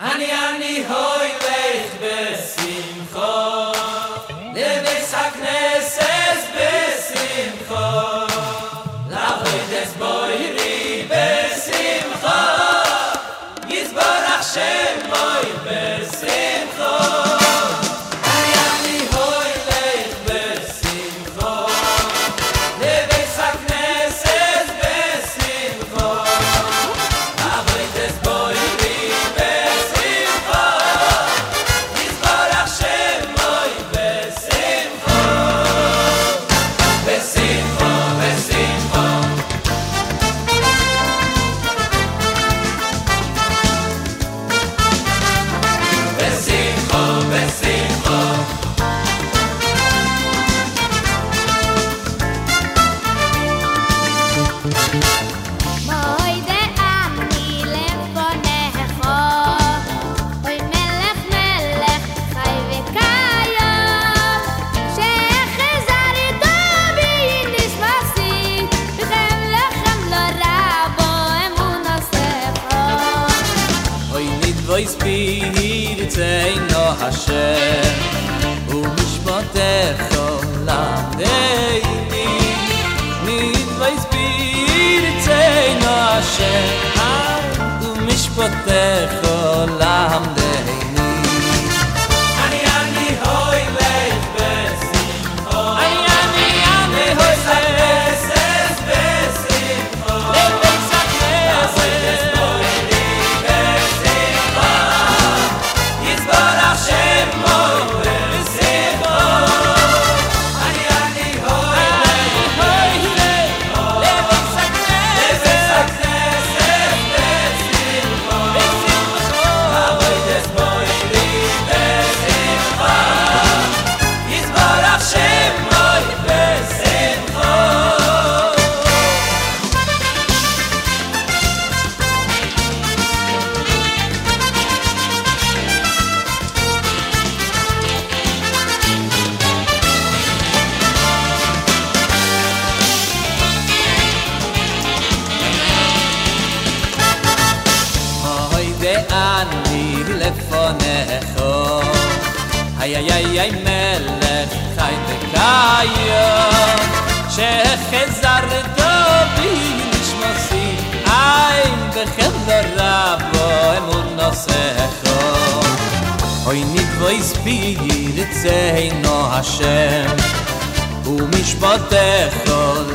Yes, his swag is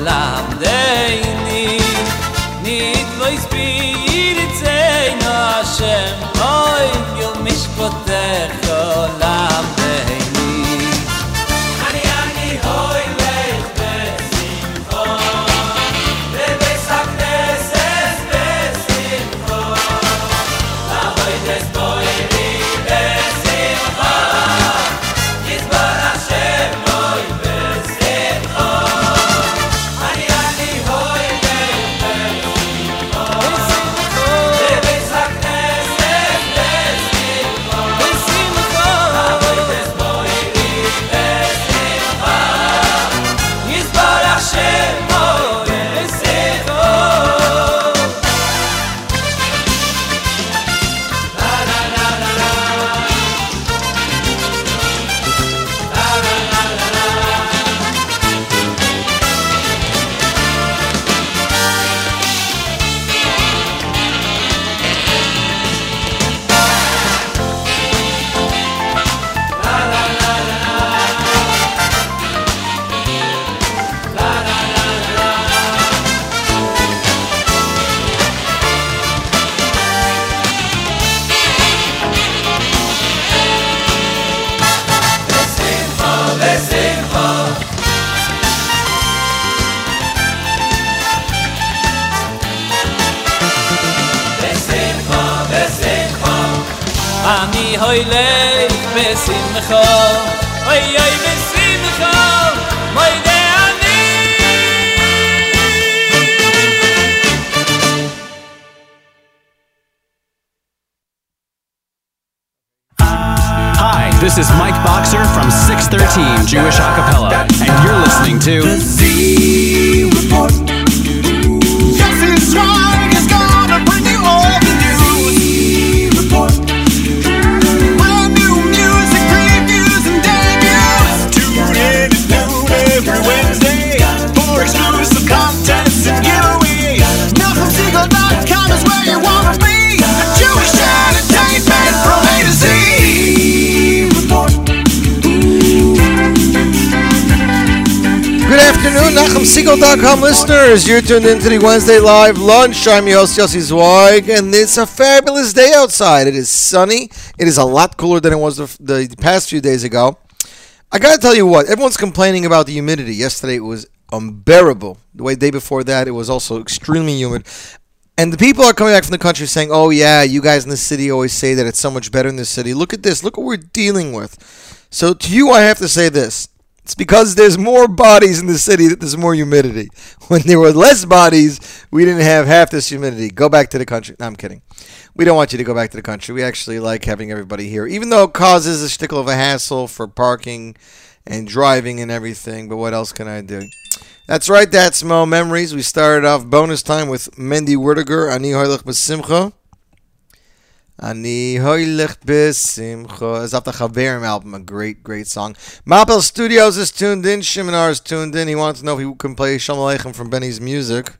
gonna bring listeners, you're tuned into the Wednesday Live Lunch. I'm your host, Yossi Zweig, and it's a fabulous day outside. It is sunny. It is a lot cooler than it was the, the past few days ago. I gotta tell you what, everyone's complaining about the humidity. Yesterday it was unbearable. The way day before that, it was also extremely humid. And the people are coming back from the country saying, oh, yeah, you guys in the city always say that it's so much better in the city. Look at this. Look what we're dealing with. So to you, I have to say this. It's because there's more bodies in the city that there's more humidity. When there were less bodies, we didn't have half this humidity. Go back to the country. No, I'm kidding. We don't want you to go back to the country. We actually like having everybody here, even though it causes a shtickle of a hassle for parking and driving and everything. But what else can I do? That's right. That's Mo Memories. We started off bonus time with Mendy Werdiger, Ani Hoylech Besimcha. Ani hoylech besimcha. Is off the Chaverim album, a great, great song. Mapel Studios is tuned in. Shiminar is tuned in. He wants to know if he can play Shalom Aleichem from Benny's music.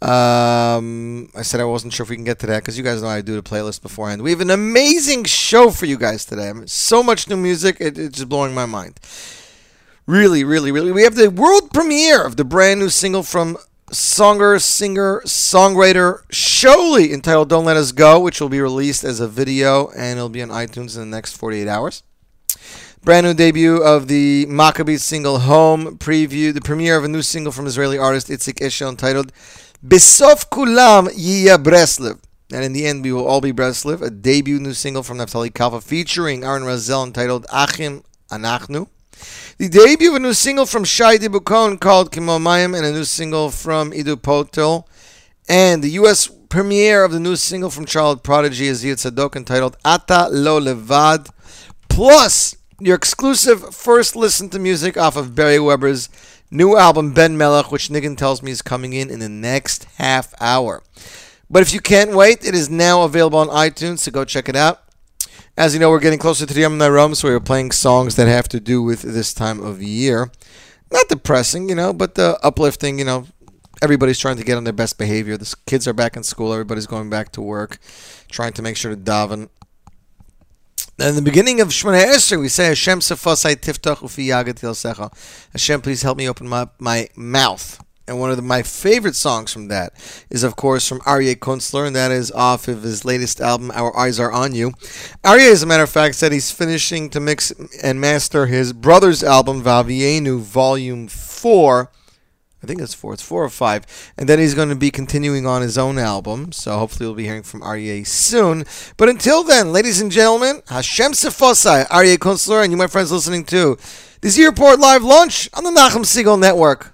Um, I said I wasn't sure if we can get to that because you guys know I do the playlist beforehand. We have an amazing show for you guys today. So much new music, it, it's just blowing my mind. Really, really, really. We have the world premiere of the brand new single from songer, singer, songwriter Sholi entitled Don't Let Us Go, which will be released as a video and it'll be on iTunes in the next 48 hours. Brand new debut of the Maccabee single Home preview, the premiere of a new single from Israeli artist Itzik Eshel entitled Besof Kulam Yia Breslev. And in the end, we will all be Breslev, a debut new single from Naftali Kalfa featuring Aaron Razel entitled Achim Anachnu. The debut of a new single from Shai Dibukon called Kimo Mayim and a new single from Idu Potel. And the U.S. premiere of the new single from Child Prodigy Azir Tzadok entitled Ata Lo Levad. Plus, your exclusive first listen to music off of Barry Weber's new album Ben Melech, which Niggin tells me is coming in in the next half hour. But if you can't wait, it is now available on iTunes, so go check it out. As you know, we're getting closer to the Yom Rom, so we're playing songs that have to do with this time of year. Not depressing, you know, but the uplifting, you know. Everybody's trying to get on their best behavior. The kids are back in school. Everybody's going back to work, trying to make sure to daven. In the beginning of Shemona Esrei, we say, Hashem Hashem, please help me open my, my mouth and one of the, my favorite songs from that is, of course, from Aryeh Kunstler, and that is off of his latest album, Our Eyes Are On You. Aryeh, as a matter of fact, said he's finishing to mix and master his brother's album, Vavienu Volume 4. I think it's four. It's four or five. And then he's going to be continuing on his own album. So hopefully we'll be hearing from Aryeh soon. But until then, ladies and gentlemen, Hashem Sefosai, Aryeh Kunstler, and you, my friends, listening to this Report Live Lunch on the Nachum Segal Network.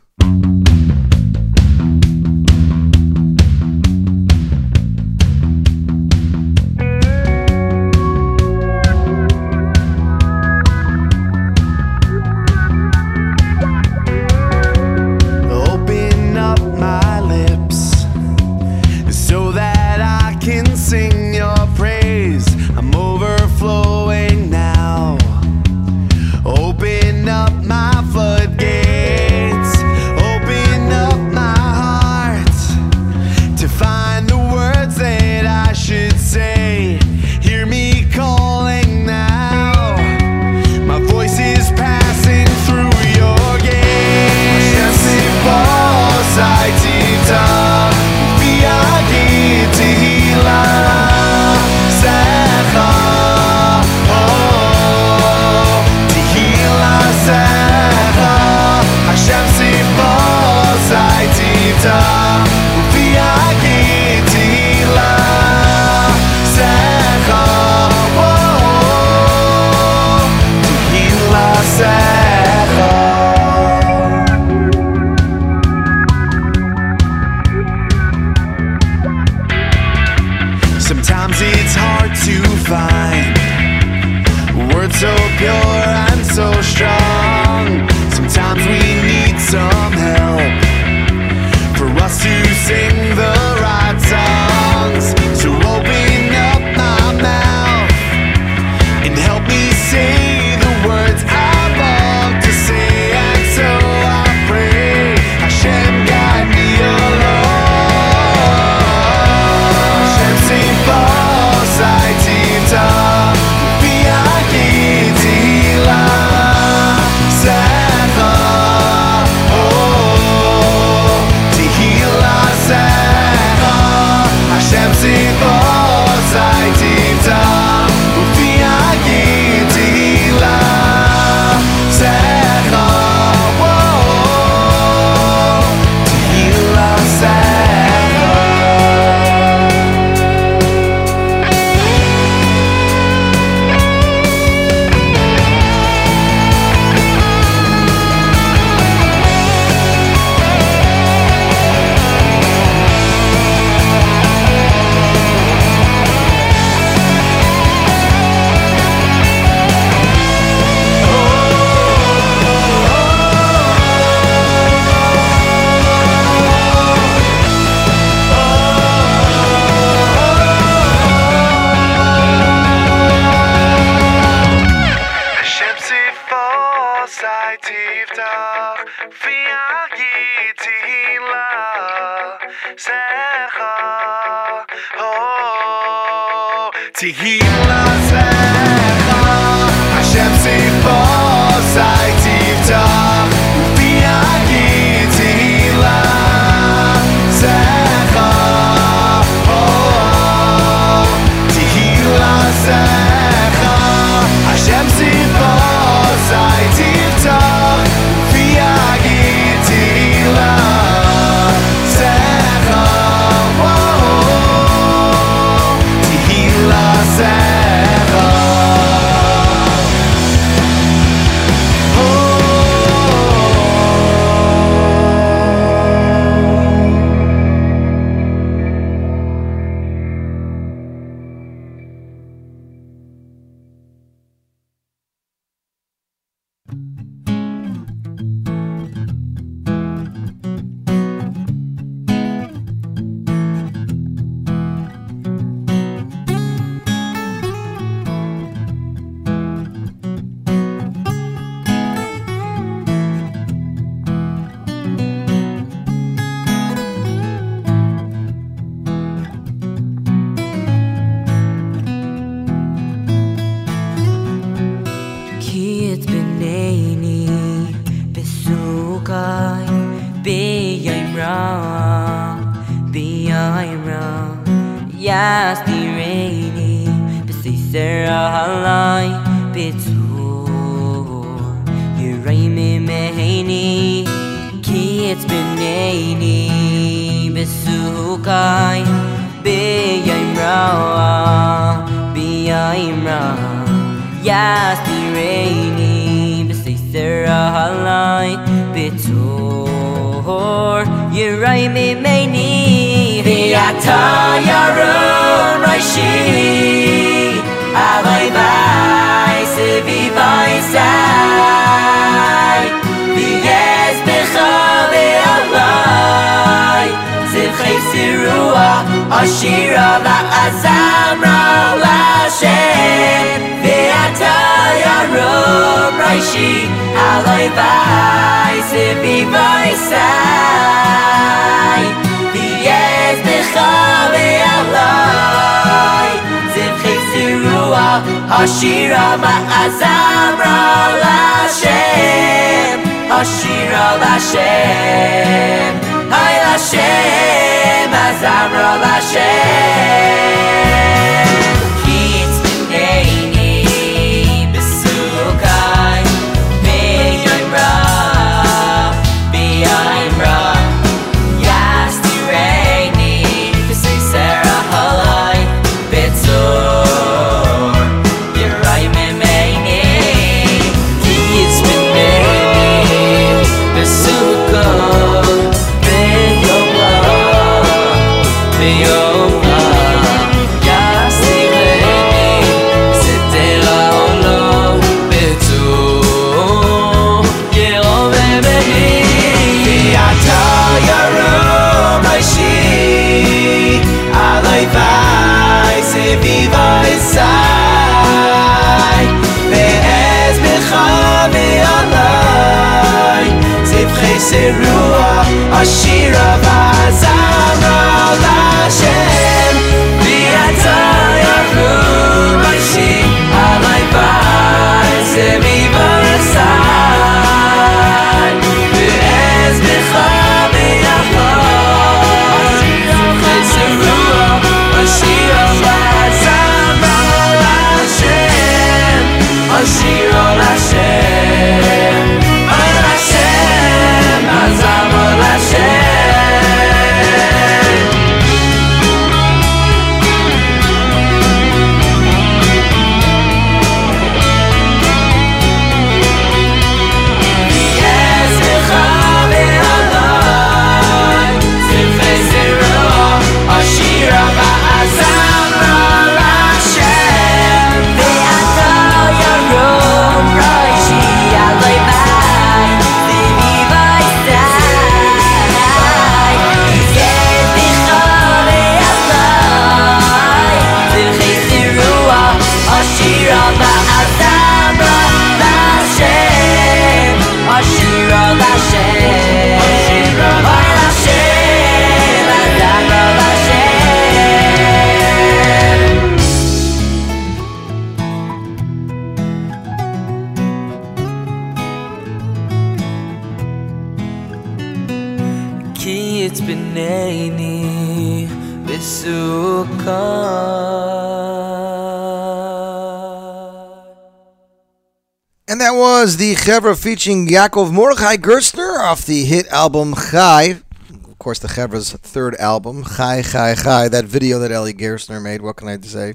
Was the Chevra featuring Yaakov Mordechai Gerstner off the hit album Chai. Of course, the Chevra's third album, Chai Chai Chai. That video that Eli Gerstner made. What can I say?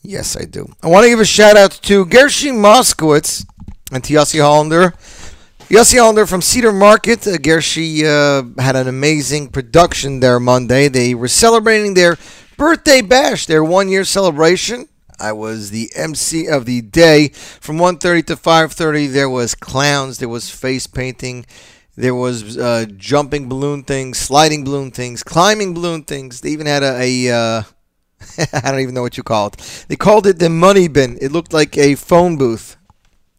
Yes, I do. I want to give a shout out to Gershie Moskowitz and to Yossi Hollander. Yossi Hollander from Cedar Market. Uh, uh, had an amazing production there Monday. They were celebrating their birthday bash, their one year celebration. I was the MC of the day. From 1.30 to 5.30, there was clowns, there was face painting, there was uh, jumping balloon things, sliding balloon things, climbing balloon things. They even had a, a uh, I don't even know what you call it. They called it the money bin. It looked like a phone booth,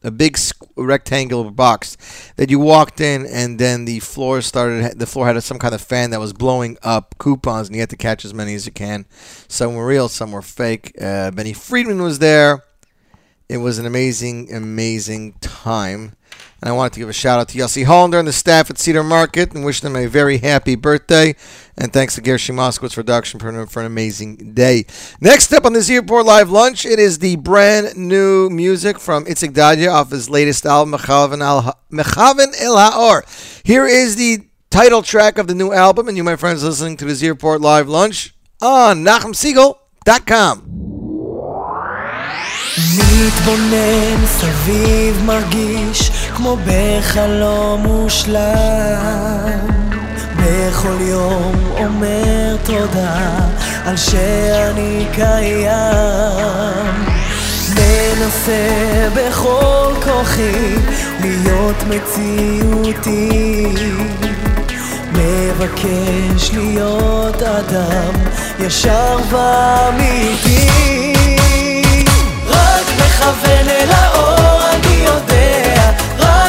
a big rectangular box that you walked in, and then the floor started. The floor had some kind of fan that was blowing up coupons, and you had to catch as many as you can. Some were real, some were fake. Uh, Benny Friedman was there. It was an amazing, amazing time. And I wanted to give a shout out to Yossi Hollander and the staff at Cedar Market and wish them a very happy birthday. And thanks to Gershie Moskowitz Production for an, for an amazing day. Next up on this Airport Live Lunch, it is the brand new music from Itzik Dadya off his latest album, Mechavan El Ha'or. Here is the title track of the new album, and you, my friends, listening to the Airport Live Lunch on NachumSegal.com. מתבונן סביב מרגיש כמו בחלום מושלם. בכל יום אומר תודה על שאני קיים. מנסה בכל כוחי להיות מציאותי. מבקש להיות אדם ישר ואמיתי. רק מכוון אל האור אני יודע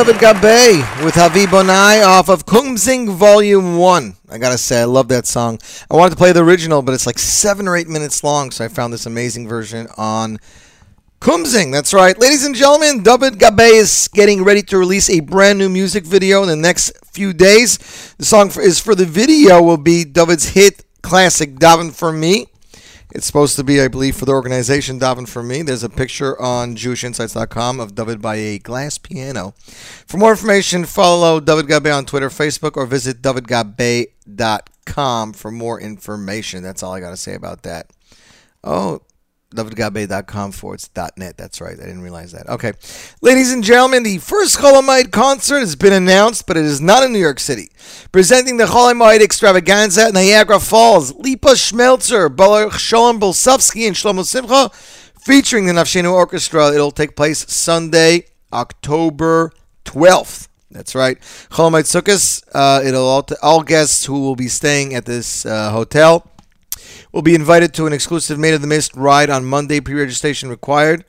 David Gabe with Havi Bonai off of Kumsing Volume 1. I gotta say, I love that song. I wanted to play the original, but it's like seven or eight minutes long, so I found this amazing version on Kumsing. That's right. Ladies and gentlemen, David Gabe is getting ready to release a brand new music video in the next few days. The song for, is for the video will be David's hit classic Daven for Me. It's supposed to be, I believe, for the organization Daven for Me. There's a picture on JewishInsights.com of David by a glass piano. For more information, follow David Gabe on Twitter, Facebook, or visit davidgabe.com for more information. That's all I got to say about that. Oh, davidgabe.com forward net. That's right. I didn't realize that. Okay. Ladies and gentlemen, the first Cholamite concert has been announced, but it is not in New York City. Presenting the Cholamite extravaganza at Niagara Falls, Lipa Schmelzer, Baruch Shalom Bolsovsky, and Shlomo Simcha, featuring the Nafshenu Orchestra. It'll take place Sunday, October 12th. That's right. Cholamite Sukkot. Uh, it'll all, all guests who will be staying at this uh, hotel will be invited to an exclusive Maid of the Mist ride on Monday. Pre-registration required.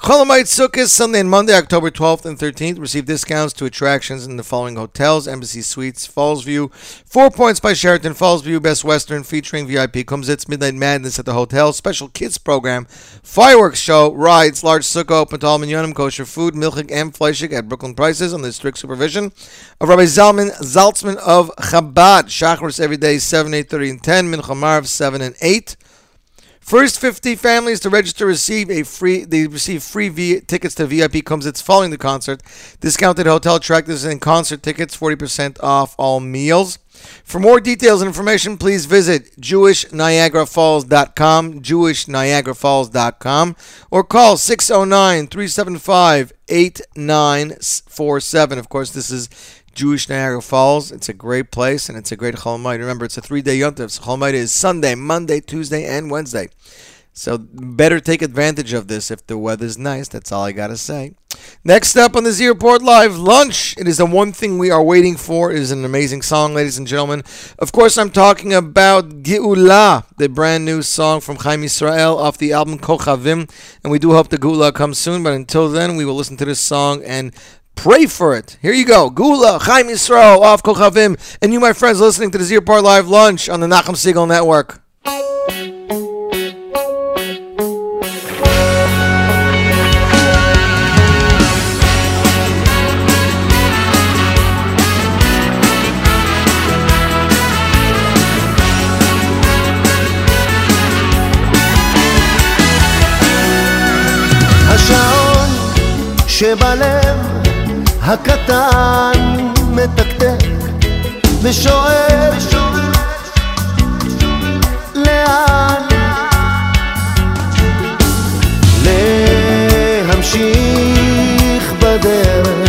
Cholamite Sukkot, Sunday and Monday, October 12th and 13th. Receive discounts to attractions in the following hotels. Embassy Suites, Fallsview. Four Points by Sheraton, Fallsview, Best Western, featuring VIP Kumsitz, Midnight Madness at the hotel, special kids program, fireworks show, rides, large sukkah open to all minyanim, kosher food, milchig and fleischig at Brooklyn prices under strict supervision of Rabbi Zalman Zaltzman of Chabad. Shacharis every day, 7, 8, 30, and 10. Mincha Maariv, 7 and 8. First 50 families to register receive a free. They receive free v, tickets to VIP concerts following the concert. Discounted hotel attractors and concert tickets, 40% off all meals. For more details and information, please visit JewishNiagaraFalls.com, JewishNiagaraFalls.com, or call 609 375 8947. Of course, this is Jewish Niagara Falls. It's a great place and it's a great Cholmite. Remember, it's a three day Yontif. So Cholmite is Sunday, Monday, Tuesday, and Wednesday. So better take advantage of this if the weather's nice. That's all I gotta say. Next up on the Z Report Live, lunch. It is the one thing we are waiting for. It is an amazing song, ladies and gentlemen. Of course, I'm talking about Geula, the brand new song from Chaim Israel off the album Kochavim. And we do hope the Geula comes soon. But until then, we will listen to this song and Pray for it. Here you go. Geula, Chaim Yisrael, off Kochavim, and you, my friends, listening to the Zir Bar Live Lunch on the Nachum Segal Network. שבלב הקטן מתקתק ושואל לאן? להמשיך בדרך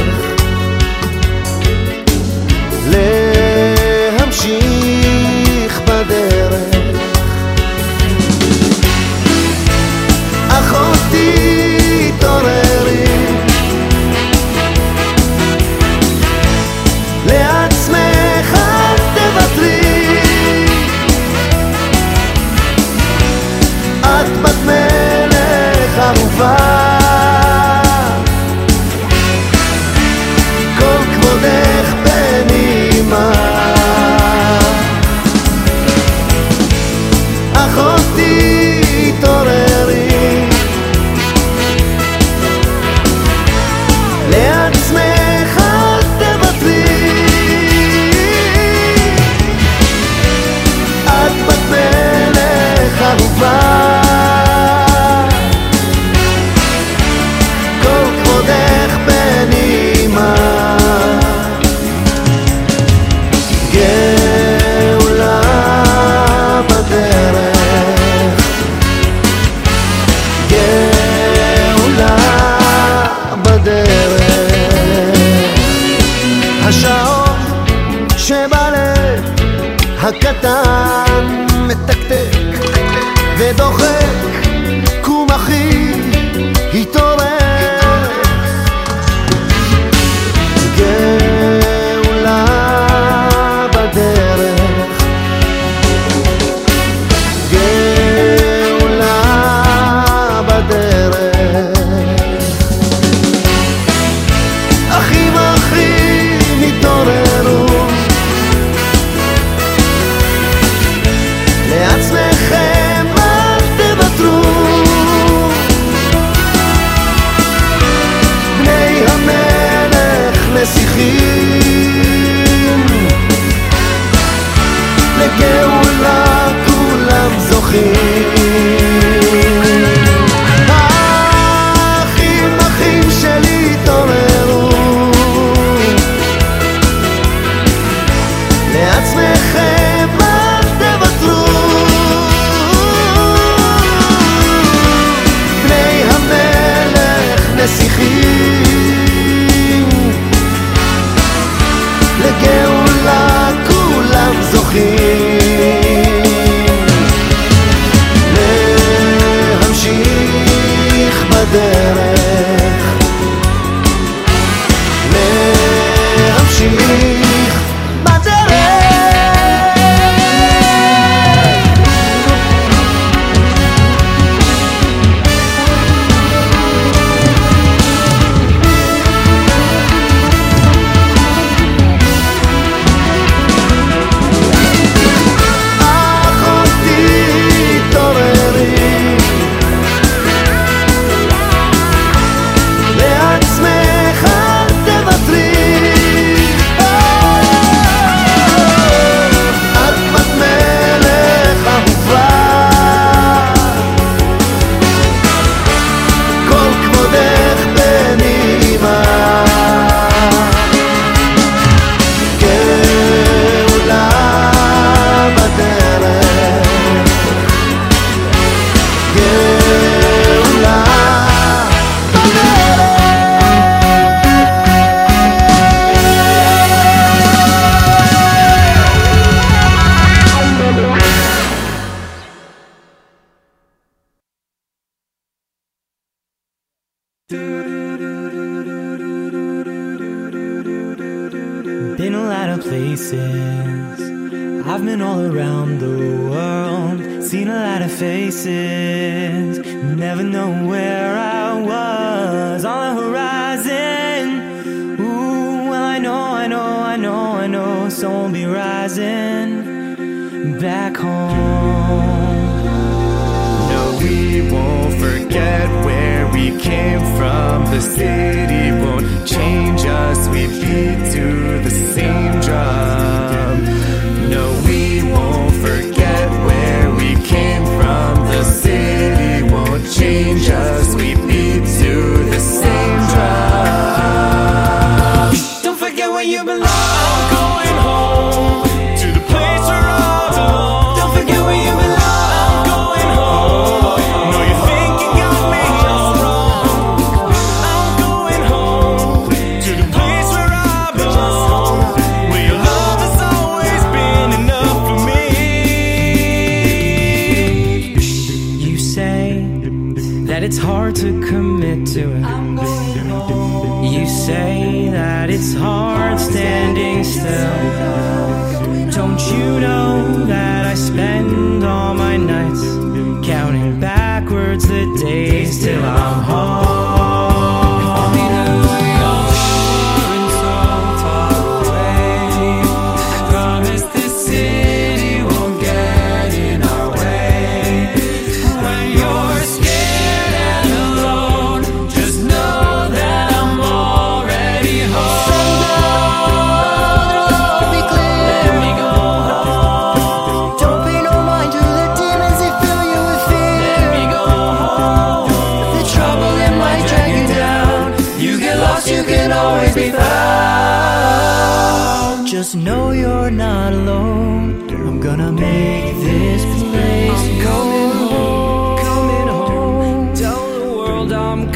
I'm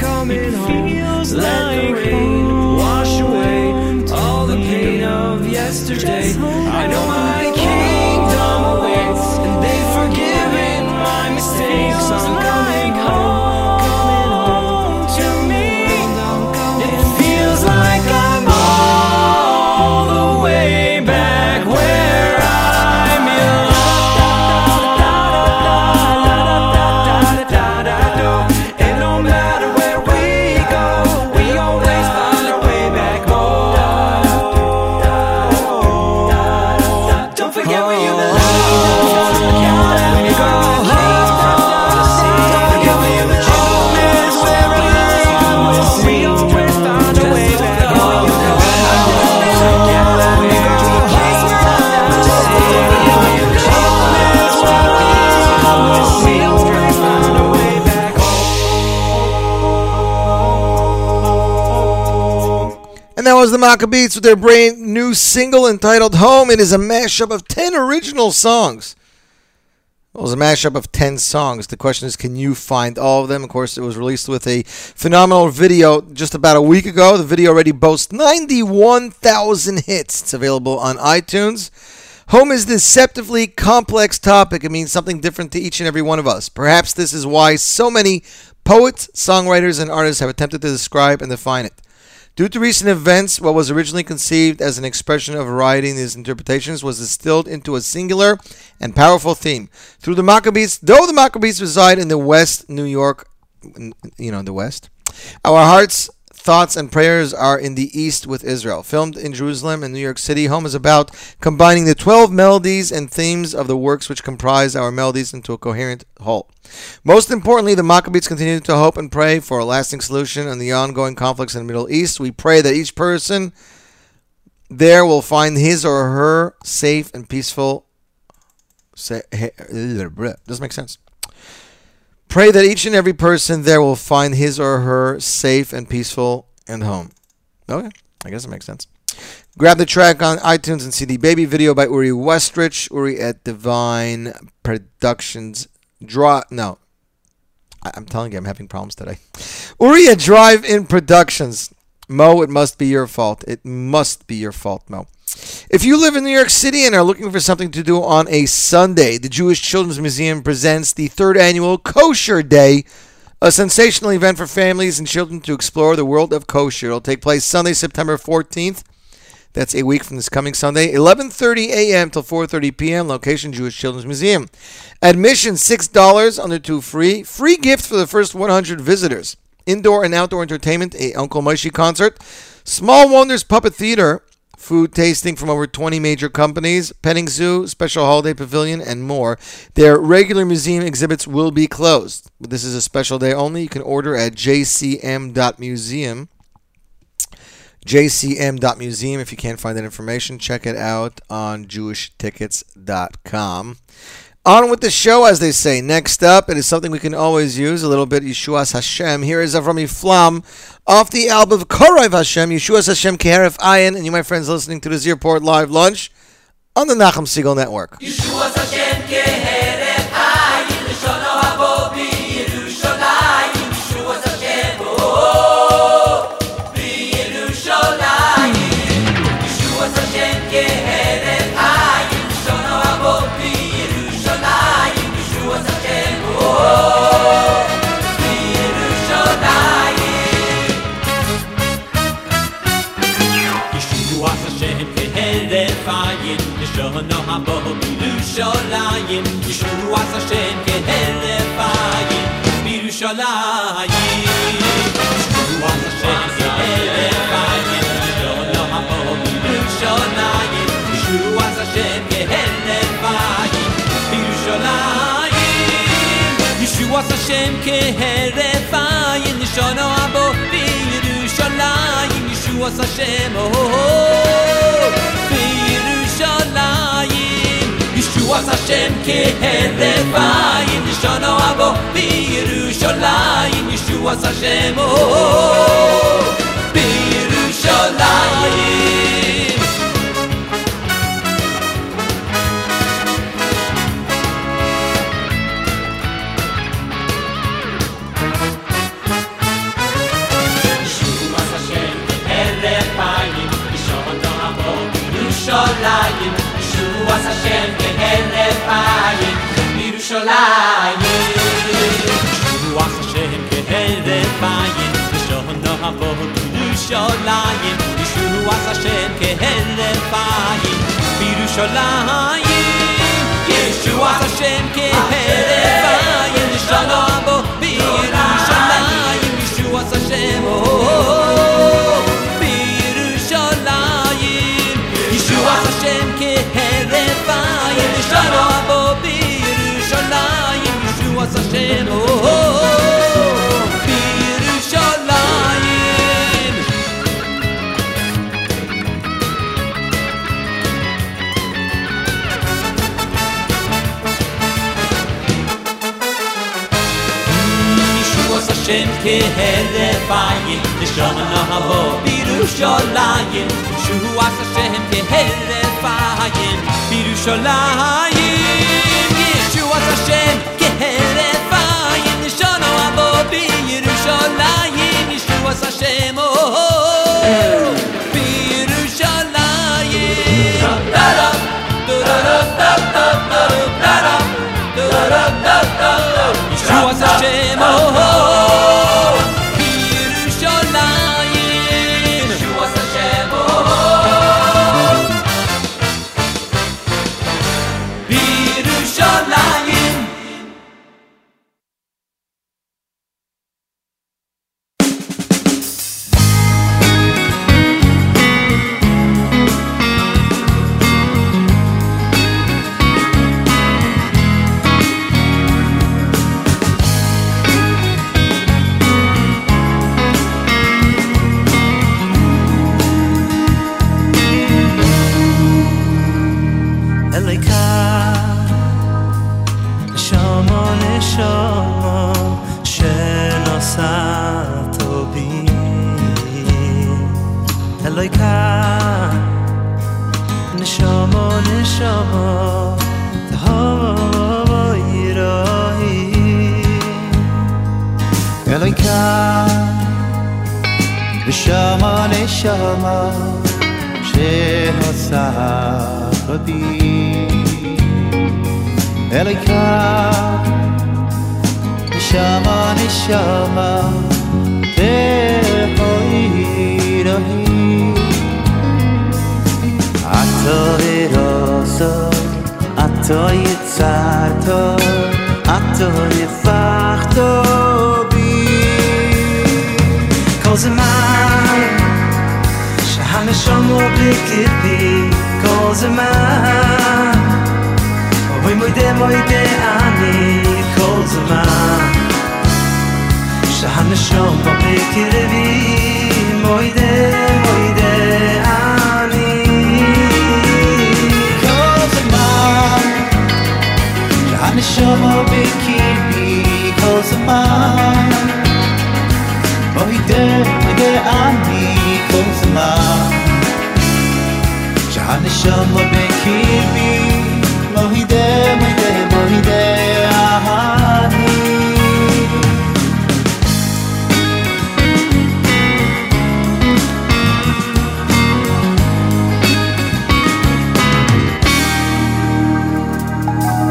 the Maccabeats with their brand new single entitled Home. It is a mashup of 10 original songs. Well, it was a mashup of 10 songs. The question is, can you find all of them? Of course, it was released with a phenomenal video just about a week ago. The video already boasts 91,000 hits. It's available on iTunes. Home is a deceptively complex topic. It means something different to each and every one of us. Perhaps this is why so many poets, songwriters, and artists have attempted to describe and define it. Due to recent events, what was originally conceived as an expression of variety in its interpretations was distilled into a singular and powerful theme. Through the Maccabeats, though the Maccabeats reside in the West New York, you know, in the West, our hearts, thoughts, and prayers are in the East with Israel. Filmed in Jerusalem and New York City, Home is about combining the 12 melodies and themes of the works which comprise our melodies into a coherent whole. Most importantly, the Maccabeats continue to hope and pray for a lasting solution on the ongoing conflicts in the Middle East. We pray that each person there will find his or her safe and peaceful. Doesn't make sense. Pray that each and every person there will find his or her safe and peaceful and home. Okay, I guess it makes sense. Grab the track on iTunes and see the baby video by Uri Westrich. Uri at Divine Productions. Draw no. I- I'm telling you, I'm having problems today. Uri at Drive In Productions. Mo, it must be your fault. It must be your fault, Mo. If you live in New York City and are looking for something to do on a Sunday, the Jewish Children's Museum presents the third annual Kosher Day a sensational event for families and children to explore the world of kosher. It'll take place Sunday, September 14th. That's a week from this coming Sunday, 11:30 a.m. till 4:30 p.m. Location: Jewish Children's Museum. Admission six dollars, under two free. Free gift for the first 100 visitors. Indoor and outdoor entertainment, a Uncle Moshe concert, Small Wonders Puppet Theater, food tasting from over 20 major companies, petting zoo, special holiday pavilion, and more. Their regular museum exhibits will be closed. This is a special day only. You can order at jcm.museum. jcm.museum. If you can't find that information, check it out on jewishtickets.com. On with the show, as they say. Next up, it is something we can always use, a little bit Yeshua's Hashem. Here is Avrami Flam off the album Koraiv Hashem, Yeshua's Hashem Keheref Ayin, and you, my friends, listening to the Z Report Live Lunch on the Nachum Segal Network. בירושלים. ישועס השם, הו-הו-הו, בירושלים. ישועס השם כהרף עין, לשונו הבוא בירושלים. ישועס השם, הו-הו-הו, השם כהרף עין בירושלים רוח השם כהרף עין ושון נעבור בירושלים רוח השם כהרף עין בירושלים ישועת השם כהרף עין, שלום בו בירושלים, ישועת השם, או-הו-הו עין, לשונו הבוא בירושלים. ישועס השם, הו-הו-הו, בירושלים. ישועס השם כהרף עין, לשונו הבוא בירושלים. ישועס השם כהרף עין, בירושלים. ישועס השם כהרף עין, לשונו הבוא בירושלים. ישועס השם, הו-הו, בירושלים. טה-טה, טה-טה-טה-טה-טה-טה, טה-טה-טה-טה-טה. ישועס השם, אתה יצרת אתה יפחת בי כל זמן שהנשמה בקרבי כל זמן אוי מוידה מוידה אני شما بکیبی ماهیده ماهیده ماهیده احادی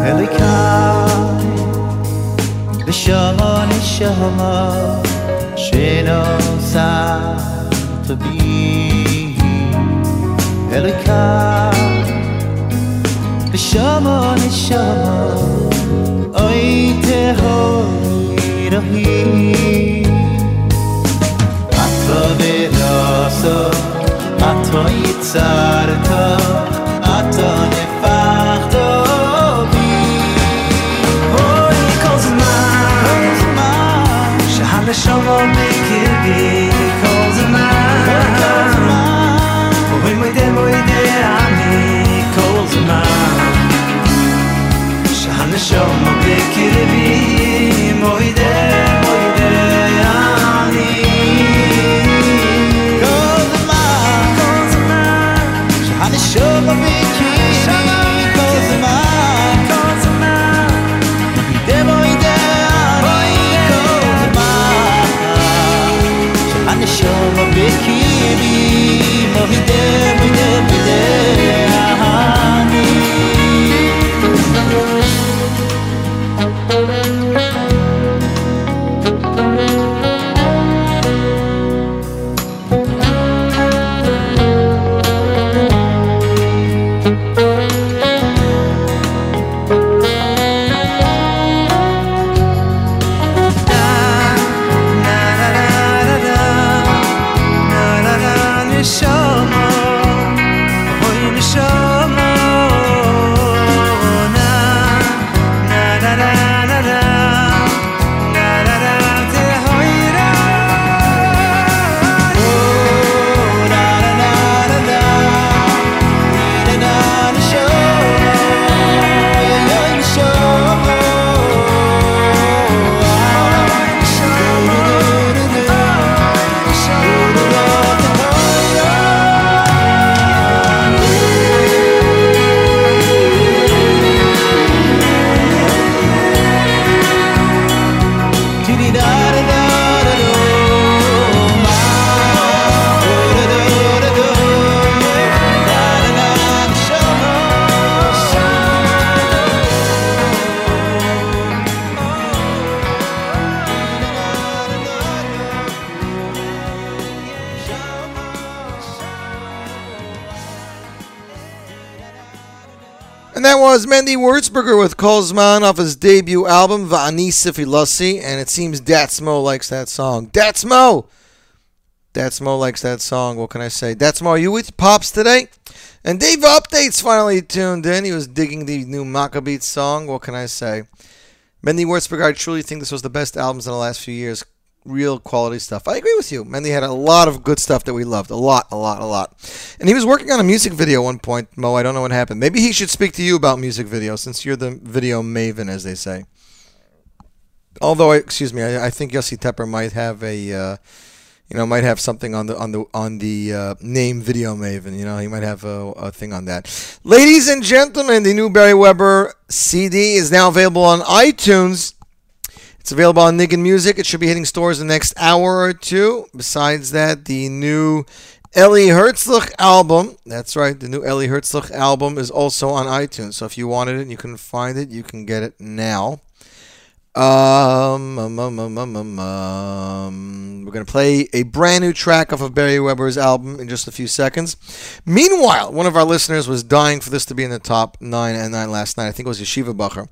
الکای به شما شما شناسم تو بی الکای সময় সময় ঐতে রহি। আত্মবে রস আথ ইচ্ছা was Mendy Wurzberger with Kolzman off his debut album, Va'ani Sifilasi, and it seems Datsmo likes that song. Datsmo! Datsmo likes that song. What can I say? Datsmo, are you with Pops today? And Dave Updates finally tuned in. He was digging the new Maccabeat song. What can I say? Mendy Wurzberger, I truly think this was the best albums in the last few years. Real quality stuff. I agree with you. Mendy had a lot of good stuff that we loved. A lot, a lot, a lot. And he was working on a music video at one point, Mo. I don't know what happened. Maybe he should speak to you about music videos since you're the video maven, as they say. Although, excuse me, I, I think Yossi Tepper might have a, uh, you know, might have something on the on the on the uh, name Video Maven. You know, he might have a, a thing on that. Ladies and gentlemen, the new Barry Weber CD is now available on iTunes. It's available on Niggin Music. It should be hitting stores in the next hour or two. Besides that, the new Ellie Herzlich album. That's right, the new Ellie Herzlich album is also on iTunes. So if you wanted it and you couldn't find it, you can get it now. Um, um, um, um, um, um, um, we're going to play a brand new track off of Barry Weber's album in just a few seconds. Meanwhile, one of our listeners was dying for this to be in the top 9 and 9 last night. I think it was Yeshiva Bacher.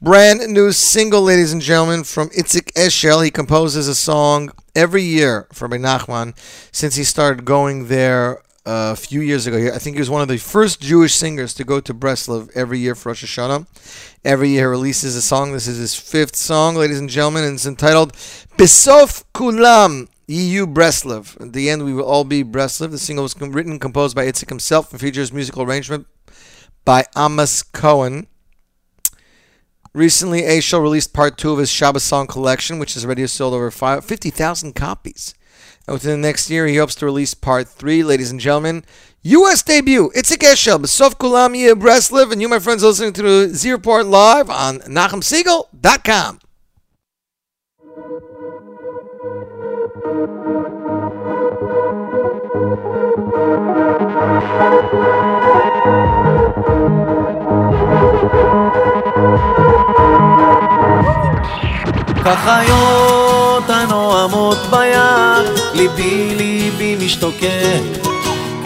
Brand new single, ladies and gentlemen, from Itzik Eshel. He composes a song every year for Ben Nachman since he started going there a few years ago. I think he was one of the first Jewish singers to go to Breslov every year for Rosh Hashanah. Every year he releases a song. This is his fifth song, ladies and gentlemen, and it's entitled Besof Kulam EU Breslov. At the end, we will all be Breslov. The single was com- written and composed by Itzik himself and features musical arrangement by Amos Cohen. Recently, Eshel released part two of his Shabbos song collection, which has already sold over 50,000 copies. And within the next year, he hopes to release part three. Ladies and gentlemen, U.S. debut. It's a Eshel, Sof Kulami Breslev, and you, my friends, listening to Z Report Live on NachumSegal.com. כך היו אותנו ליבי ליבי משתוקק.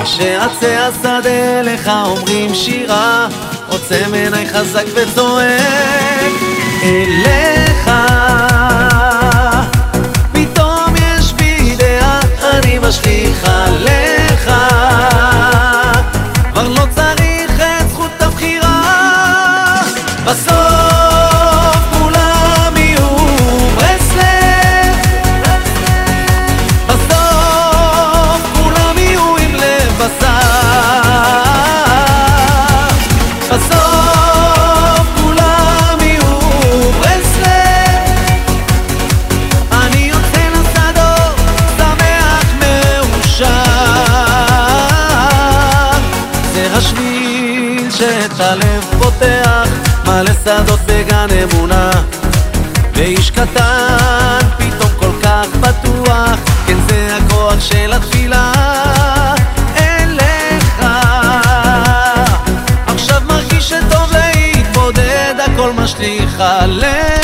כשעצי השדה לך אומרים שירה, עוצם עיניי חזק וצועק אליך. פתאום יש בי דעה, אני משליך בגן אמונה. ואיש קטן פתאום כל כך בטוח, כן זה הכוח של התפילה. אליך. עכשיו מרגיש שטוב להתמודד, הכל משליך עליך.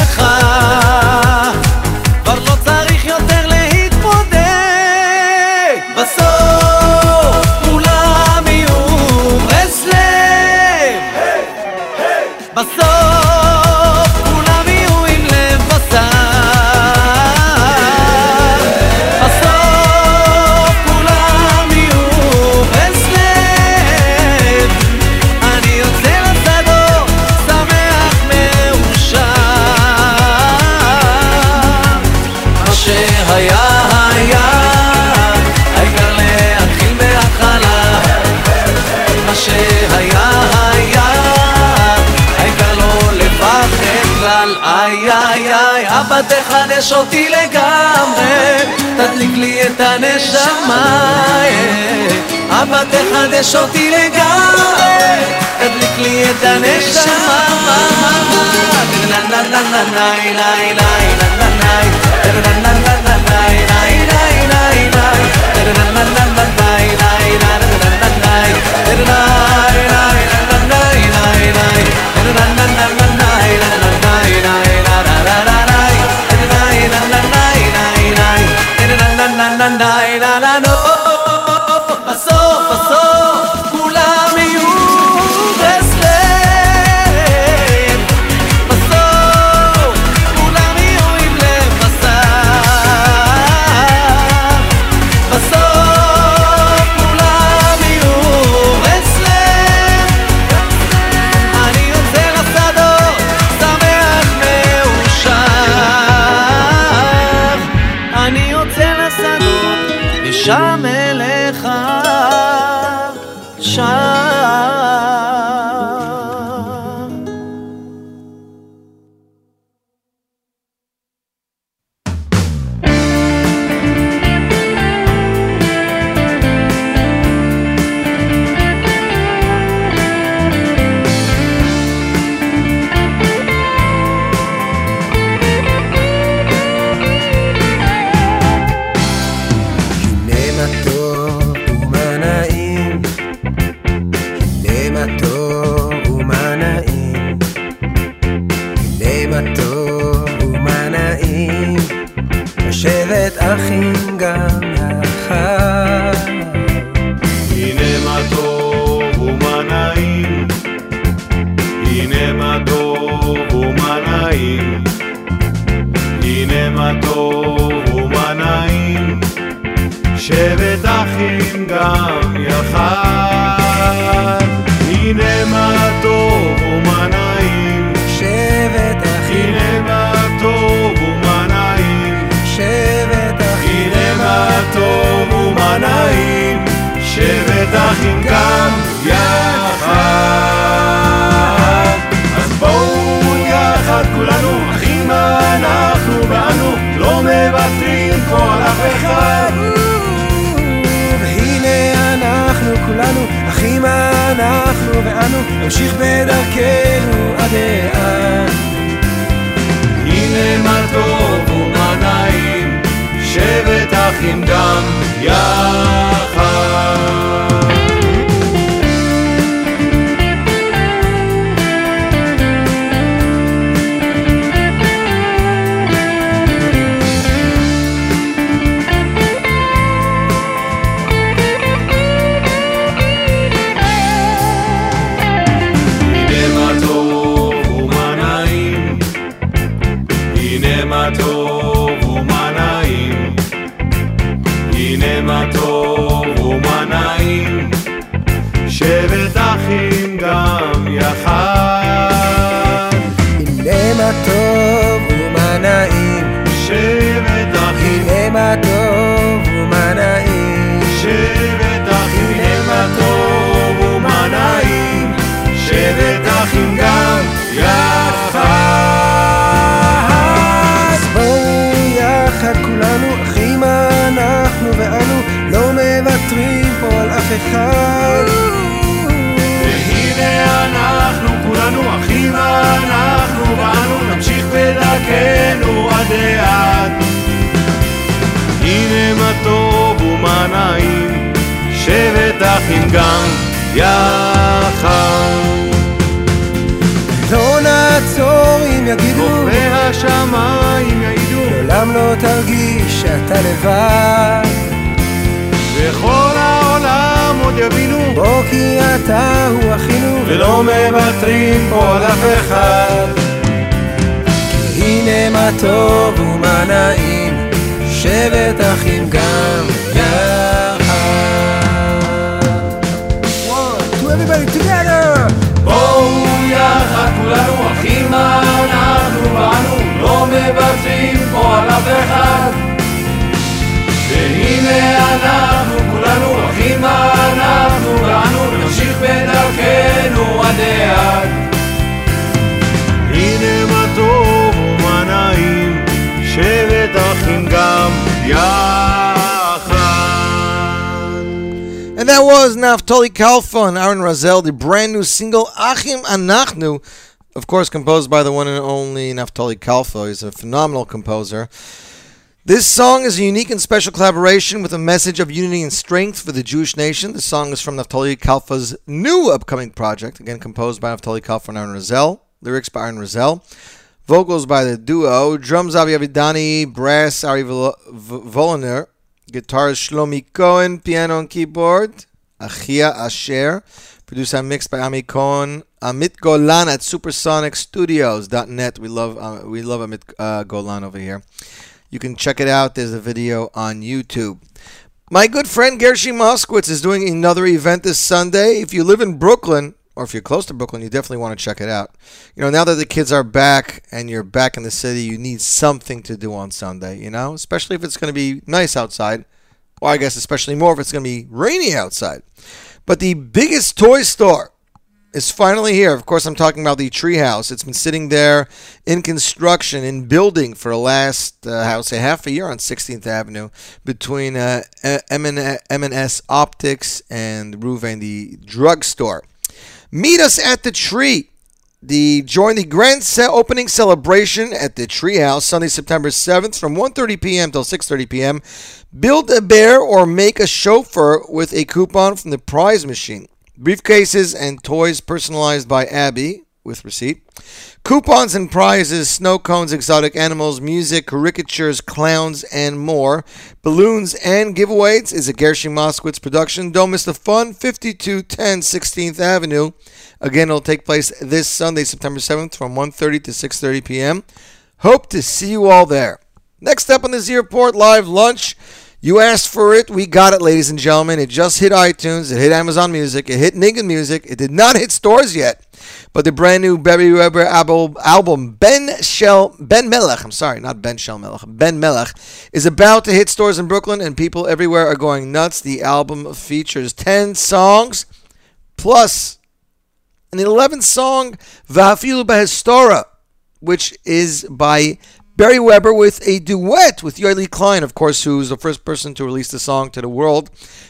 תחדש אותי לגמרי, תדליק לי את הנשמה. אה. אבא תחדש אותי לגמרי, תדליק לי את הנשמה. לה לה לה לה לה לה לה לה לה לה לה לה לה לה And I. מה טוב ומה נעים. שבט אחים, הנה מה טוב ומה נעים, שבט אחים גם. אז בואו יחד כולנו, אחים אנחנו ואנו, לא מוותרים פה על אף אחד. והנה אנחנו כולנו אחים אנחנו ואנו נמשיך בדרכנו עד לאט נעים שבט אחים גם יחד. לא נעצור אם יגידו, כוכבי השמיים יעידו. לעולם לא תרגיש שאתה לבד. וכל העולם עוד יבינו. בוא כי אתה הוא אחינו, ולא מוותרים פה על אף אחד. כי הנה מה טוב ומה נעים, שבט אחים גם everybody together! בואו יחד כולנו אחים אנחנו ואנו לא מוותרים פה על אף אחד. והנה אנחנו כולנו אחים אנחנו ואנו נמשיך בדרכנו עד לאט. הנה מה טוב ומה נעים שבט אחים גם יחד that was Naftali Kalfa and Aaron Razel, the brand new single Achim Anachnu, of course composed by the one and only Naftali Kalfa. He's a phenomenal composer. This song is a unique and special collaboration with a message of unity and strength for the Jewish nation. The song is from Naftali Kalfa's new upcoming project, again composed by Naftali Kalfa and Aaron Razel, lyrics by Aaron Razel, vocals by the duo, drums Avi Avidani, brass Ari Vol- V- Voloner, guitarist Shlomi Cohen, piano and keyboard, Achia Asher, produced and mixed by Ami Cohen, Amit Golan at SupersonicStudios.net. We love uh, we love Amit uh, Golan over here. You can check it out. There's a video on YouTube. My good friend Gershi Moskowitz is doing another event this Sunday. If you live in Brooklyn, or if you're close to Brooklyn, you definitely want to check it out. You know, now that the kids are back and you're back in the city, you need something to do on Sunday, you know, especially if it's going to be nice outside. Or I guess especially more if it's going to be rainy outside. But the biggest toy store is finally here. Of course, I'm talking about the Treehouse. It's been sitting there in construction, in building for the last, uh, I would say, half a year on 16th Avenue between uh, M&S Optics and Ruvain, the drugstore. Meet us at the tree. The join the grand opening celebration at the Treehouse Sunday, September 7th from 1:30 p.m. till 6:30 p.m. Build a bear or make a chauffeur with a coupon from the prize machine. Briefcases and toys personalized by Abby with receipt. Coupons and prizes, snow cones, exotic animals, music, caricatures, clowns, and more. Balloons and giveaways is a Gershie Moskowitz production. Don't miss the fun, 5210 16th Avenue. Again, it'll take place this Sunday, September 7th from 1.30 to 6.30 p.m. Hope to see you all there. Next up on the Z Report Live Lunch, you asked for it, we got it, ladies and gentlemen. It just hit iTunes, it hit Amazon Music, it hit Nigan Music, it did not hit stores yet. But the brand new Barry Weber album, Ben Shell Ben Melech, I'm sorry, not Ben Shell Melech, Ben Melech, is about to hit stores in Brooklyn, and people everywhere are going nuts. The album features 10 songs plus an 11th song, Vahafilu Bahestora, which is by Barry Weber with a duet with Yoeli Klein, of course, who's the first person to release the song to the world,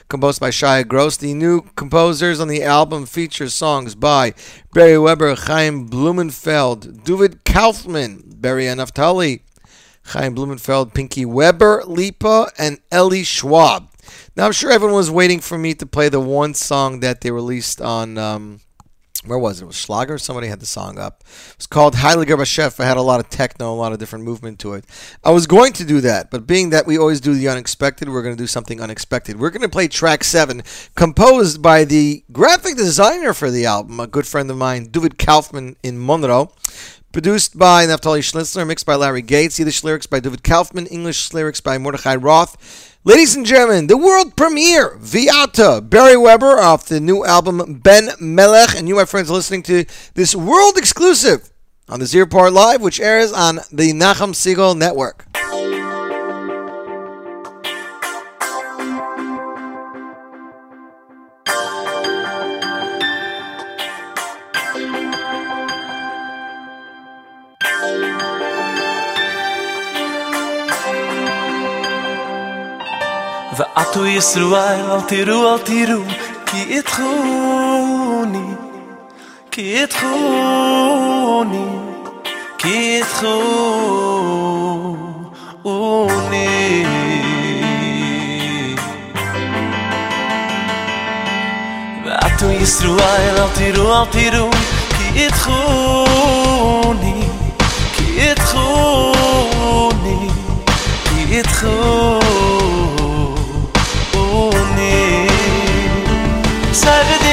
composed by Shia Gross. The new composers on the album feature songs by Barry Weber, Chaim Blumenfeld, David Kaufman, Barry Anaftali, Chaim Blumenfeld, Pinky Weber, Lipa, and Ellie Schwab. Now, I'm sure everyone was waiting for me to play the one song that they released on. Um, where was it? It was Schlager? Somebody had the song up. It was called Heiliger Bashef. I had a lot of techno, a lot of different movement to it. I was going to do that, but being that we always do the unexpected, we're going to do something unexpected. We're going to play track seven, composed by the graphic designer for the album, a good friend of mine, David Kaufman in Monroe. Produced by Naftali Schnitzler, mixed by Larry Gates, Yiddish lyrics by David Kaufman, English lyrics by Mordechai Roth. Ladies and gentlemen, the world premiere, Viata, Barry Weber off the new album Ben Melech. And you, my friends, listening to this world exclusive on the Z Report Live, which airs on the Nachum Segal Network. ועטו ישראל אל תראו אל תראו כי איתכוני כי איתכוני כי איתכוני ועטו ישראל אל תראו אל תראו כי איתכוני כי איתכוני כי איתכוני Sei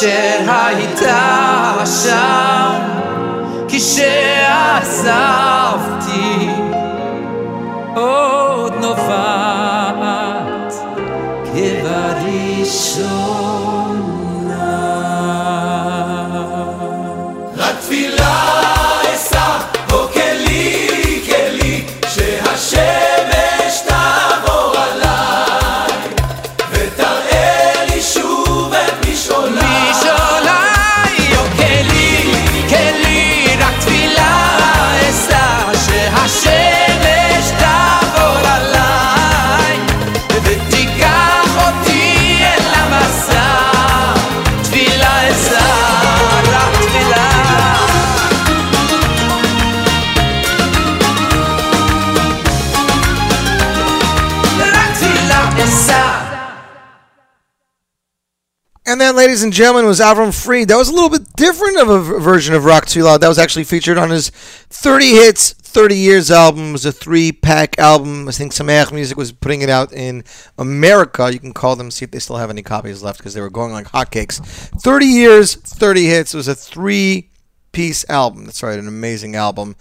אשר הייתה שם כשעזבתי ladies and gentlemen, was Avram Fried. That was a little bit different of a version of Rock Too Loud. That was actually featured on his 30 Hits, 30 Years album. It was a three-pack album. I think Sameach Music was putting it out in America. You can call them, see if they still have any copies left, because they were going like hotcakes. 30 Years, 30 Hits. It was a three-piece album. That's right, an amazing album.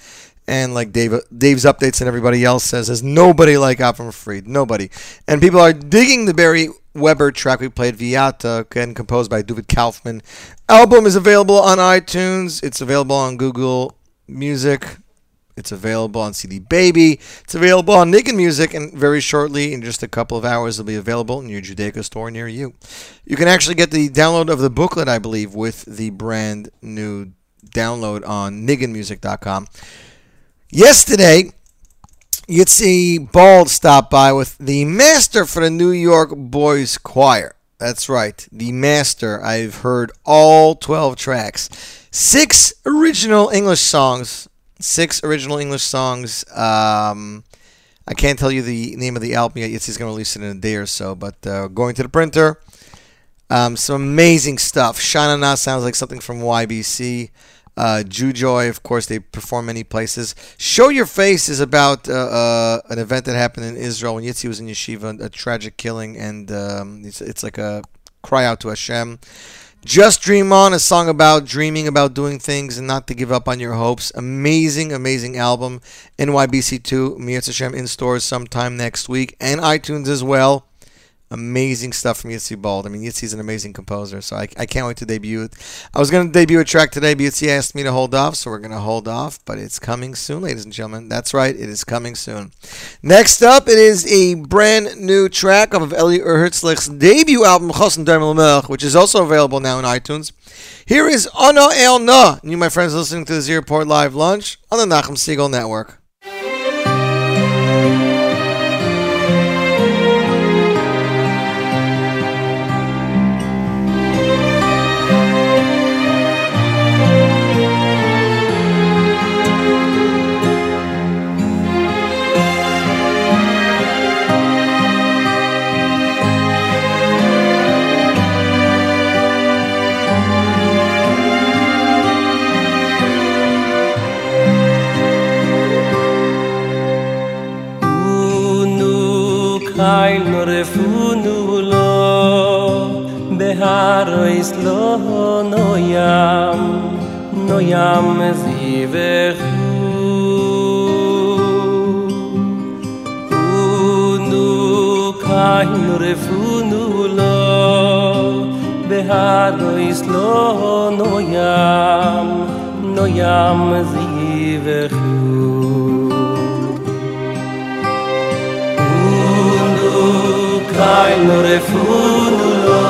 And like Dave, Dave's updates and everybody else says, there's nobody like Avram Fried. Nobody. And people are digging the Barry Weber track we played, Viata, again composed by David Kaufman. Album is available on iTunes. It's available on Google Music. It's available on CD Baby. It's available on Nigun Music, and very shortly, in just a couple of hours, it'll be available in your Judaica store near you. You can actually get the download of the booklet, I believe, with the brand new download on nigunmusic.com. Yesterday, Yitzi Bald stopped by with the master for the New York Boys Choir. That's right, the master. I've heard all 12 tracks. Six original English songs. Six original English songs. Um, I can't tell you the name of the album yet. Yitzi's going to release it in a day or so, but uh, going to the printer. Um, some amazing stuff. Shana Na sounds like something from YBC. Uh, of course, they perform many places. Show Your Face is about uh, uh, an event that happened in Israel when Yitzi was in yeshiva, a tragic killing, and um, it's, it's like a cry out to Hashem. Just Dream On, a song about dreaming about doing things and not to give up on your hopes. Amazing, amazing album. NYBC2, Miyatz Hashem in stores sometime next week, and iTunes as well. Amazing stuff from Yitzi Bald. I mean, Yitzi's an amazing composer, so I, I can't wait to debut it. I was going to debut a track today, but Yitzi asked me to hold off, so we're going to hold off, but it's coming soon, ladies and gentlemen. That's right, it is coming soon. Next up, it is a brand new track off of Eli Hertzlich's debut album, Chosen Dermel Melch, which is also available now in iTunes. Here is Ana El Na, you, my friends, listening to the Z Report Live Lunch on the Nachum Segal Network. Kein nur refunu lo beharo is lo no yam no yam zivechu unu kein nur lo beharo is lo no yam no yam zivechu kein Dein Refuglo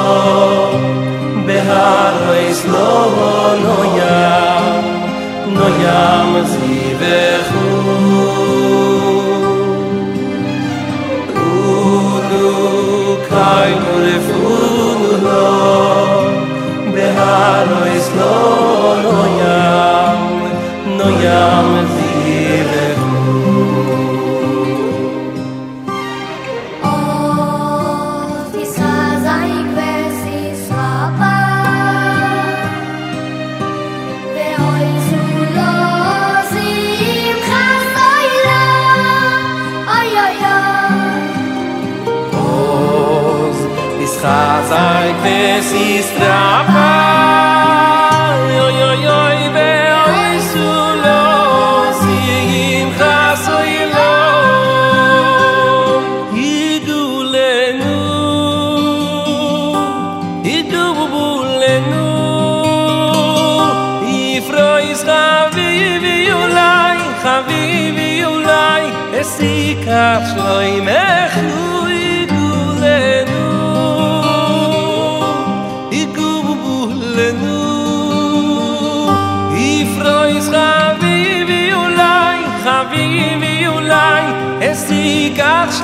Beharro is lobo no ya No ya mazi vechu Udu is lo no ya No ya Chazai kves ist rapa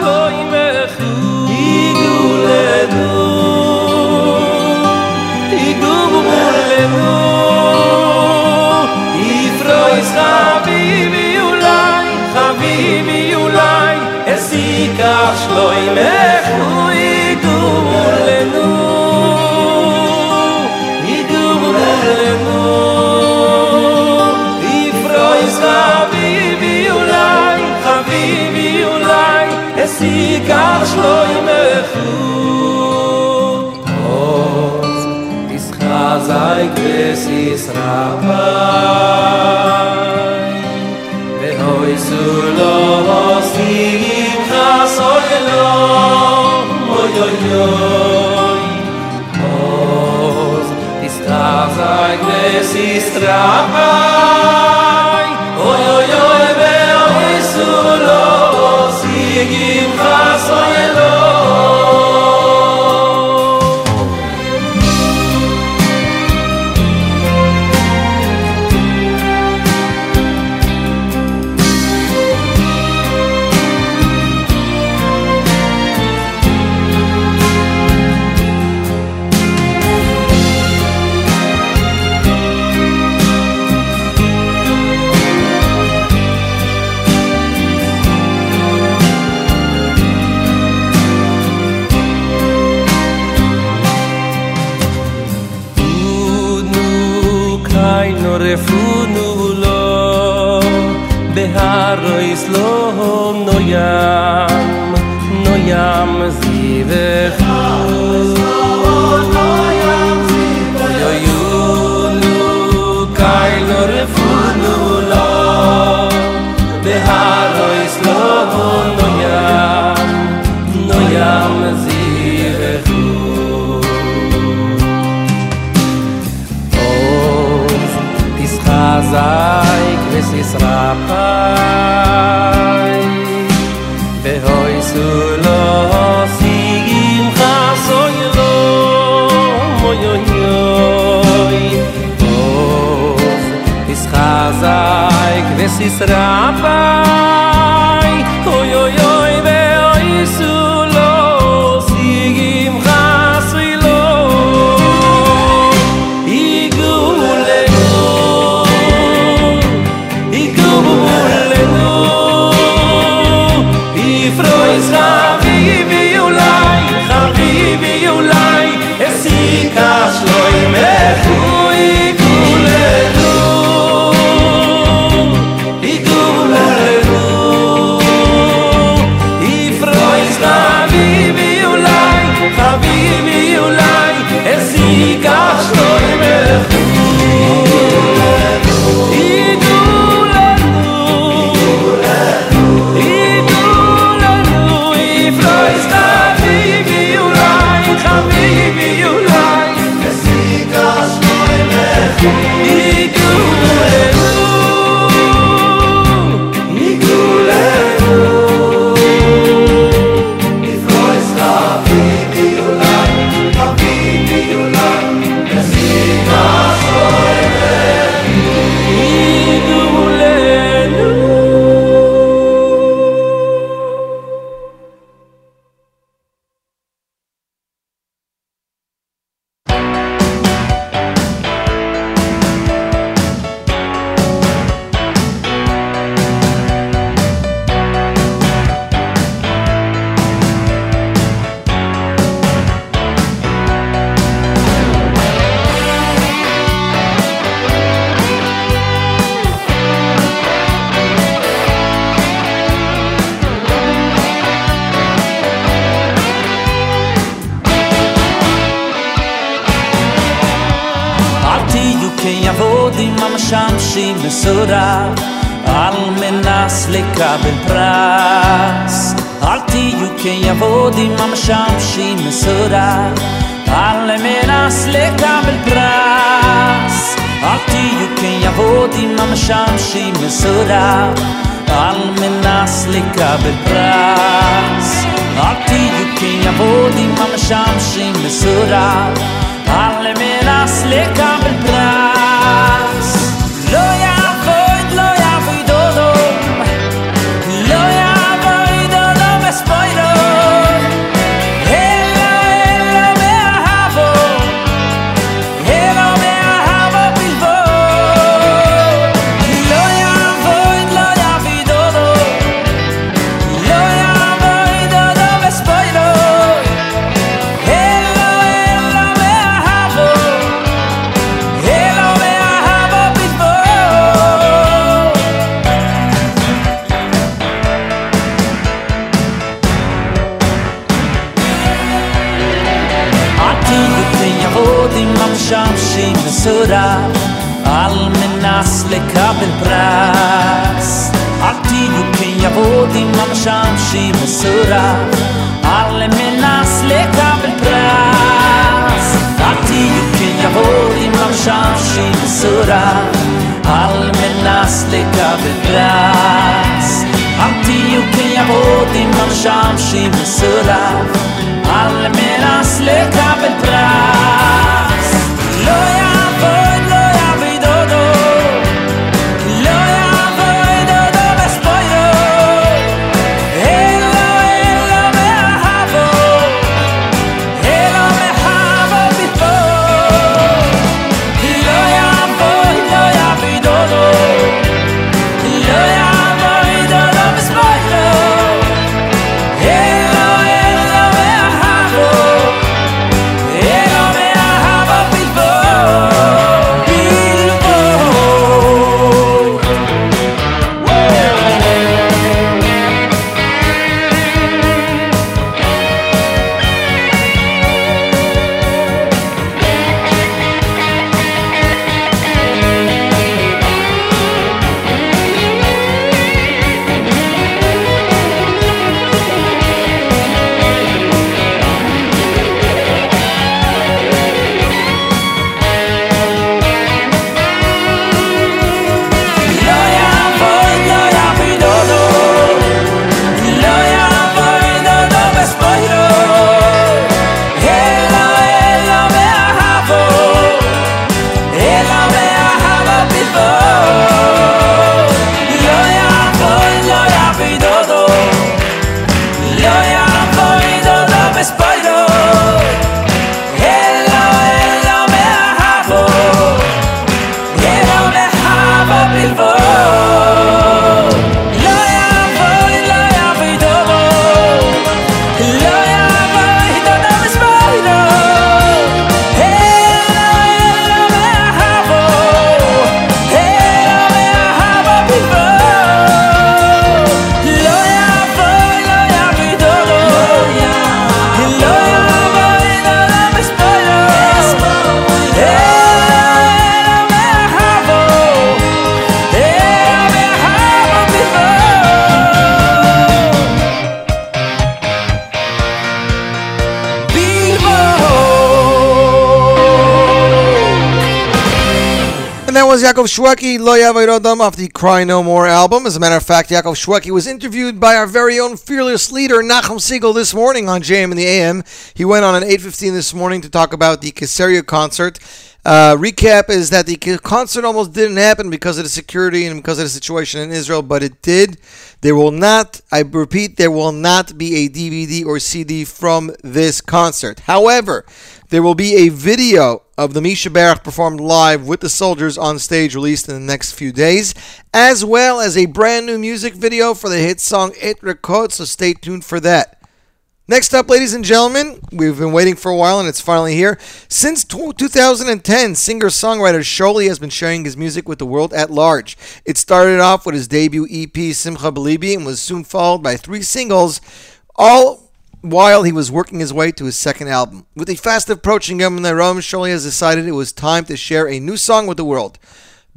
koi mechu Igu ledu Igu mur lehu Ifroi zhabi mi ulai Chabi mi ulai Esikach si kar shloi os oz is khazay gres is rabai ve hoy su lo ostim khasoy lo oy oy oy oz is khazay gres is rabai gegeben, was esse será. לקבל פרס על תיוכים יבוא דימה משמשים מסורה על מנס לקבל פרס surra. Allmänna släkar väl präs Antioken, jag hör imam Shamshin surra. Allmänna släkar väl präs Antioken, jag hör imam Shamshin surra. Allmänna släkar väl präs was Yaakov Shweki, Lo Yavod Odom, off the Cry No More album. As a matter of fact, Yaakov Shweki was interviewed by our very own fearless leader, Nachum Segal, this morning on JM in the AM. He went on at 8.15 this morning to talk about the Caesarea concert. Uh, recap is that the concert almost didn't happen because of the security and because of the situation in Israel, but it did. There will not, I repeat, there will not be a DVD or CD from this concert. However, there will be a video of the Mi Sheberach performed live with the soldiers on stage released in the next few days, as well as a brand new music video for the hit song It so stay tuned for that. Next up, ladies and gentlemen, we've been waiting for a while and it's finally here. Since tw 2010, singer songwriter Sholi has been sharing his music with the world at large. It started off with his debut EP, Simcha Belibi, and was soon followed by three singles, all while he was working his way to his second album. With the fast approaching Yom Rom, Sholi has decided it was time to share a new song with the world.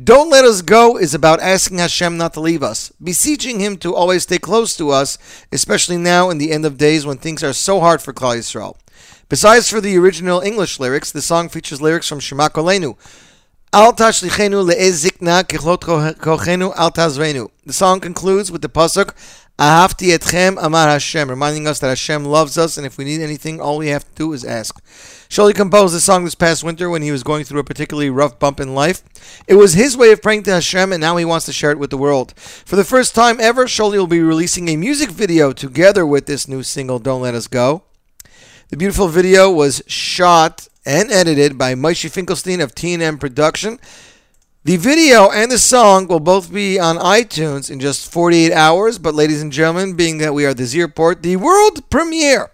Don't Let Us Go is about asking Hashem not to leave us, beseeching Him to always stay close to us, especially now in the end of days when things are so hard for Klal Yisrael. Besides for the original English lyrics, the song features lyrics from Shema Kolenu. Al tashlichenu le'ez zikna kechlot kochenu al tazrenu. The song concludes with the pasuk Ahavti etchem amar Hashem, reminding us that Hashem loves us, and if we need anything, all we have to do is ask. Sholi composed this song this past winter when he was going through a particularly rough bump in life. It was his way of praying to Hashem, and now he wants to share it with the world. For the first time ever, Sholi will be releasing a music video together with this new single, Don't Let Us Go. The beautiful video was shot and edited by Moshe Finkelstein of T&M Production. The video and the song will both be on iTunes in just 48 hours, but ladies and gentlemen, being that we are the Z Report, the world premiere.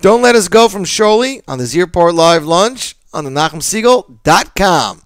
Don't let us go from Sholi on the Z Report Live Lunch on the NachumSegal.com.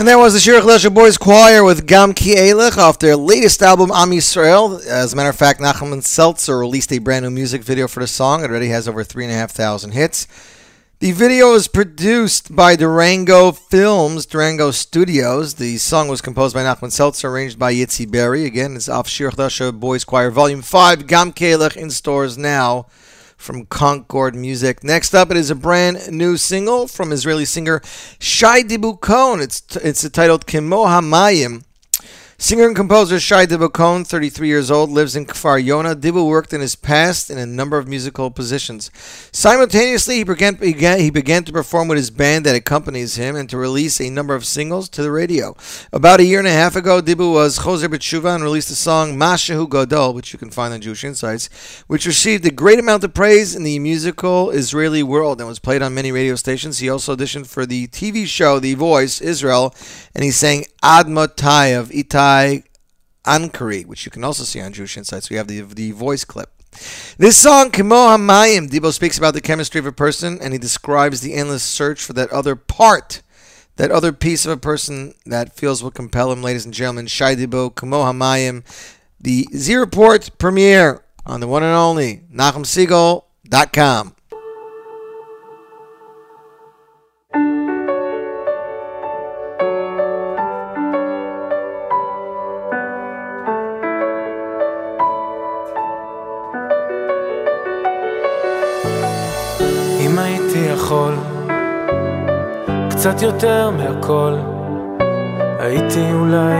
And that was the Shirach Lesher Boys Choir with Gam Ki off their latest album, Am Yisrael. As a matter of fact, Nachman Seltzer released a brand new music video for the song. It already has over 3,500 hits. The video is produced by Durango Films, Durango Studios. The song was composed by Nachman Seltzer, arranged by Yitzi Berry. Again, it's off Shirach Lesher Boys Choir Volume 5, Gam Ki in stores now from Concord Music. Next up, it is a brand new single from Israeli singer Shai Dibukon. It's it's titled Kimo Hamayim. Singer and composer Shai Dibukon, 33 years old, lives in Kfar Yona. Dibu worked in his past in a number of musical positions. Simultaneously, he began, began, he began to perform with his band that accompanies him and to release a number of singles to the radio. About a year and a half ago, Dibu was Choser B'tshuva and released the song Mashahu Gadol, which you can find on Jewish Insights, which received a great amount of praise in the musical Israeli world and was played on many radio stations. He also auditioned for the TV show The Voice Israel, and he sang Ad Motai of Itai Ankari, which you can also see on Jewish Insights. We have the, the voice clip. This song, Kimo Hamayim, Debo speaks about the chemistry of a person and he describes the endless search for that other part, that other piece of a person that feels will compel him, ladies and gentlemen. Shai Debo, Kimo Hamayim, the Z Report premiere on the one and only NachumSegal.com. יכול קצת יותר מהכל. הייתי אולי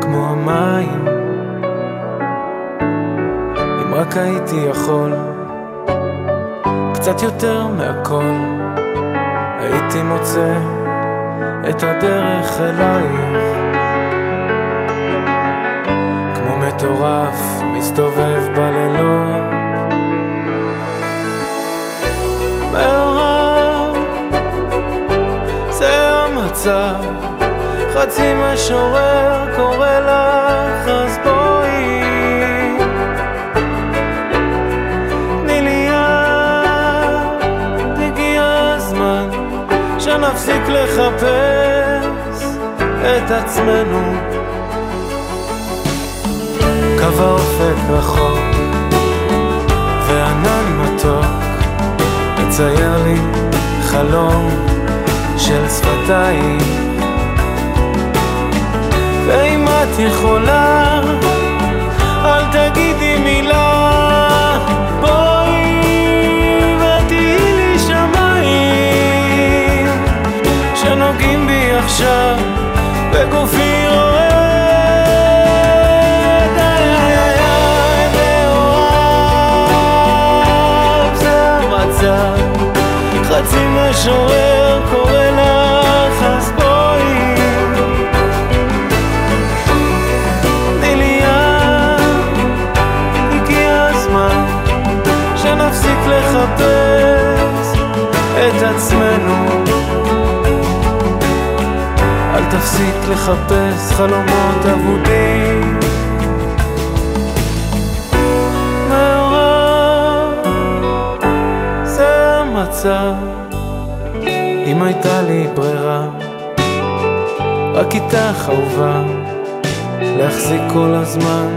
כמו המים. אם רק הייתי יכול. קצת יותר מהכל. הייתי מוצא את הדרך אלייך כמו מטורף מסתובב בלילות מאוהב זה המצב. חצי משורר קורא לך אז בואי. תני לי יד הגיע הזמן שנפסיק לחפש את עצמנו. קו האופק רחוק חלום של שפתיים. ואם את יכולה המשורר קורא לך אז בואי. תני לי יד, הגיע הזמן שנפסיק לחפש את עצמנו. אל תפסיק לחפש חלומות אבודים. מאורע זה המצב. אם הייתה לי ברירה רק איתך אהובה להחזיק כל הזמן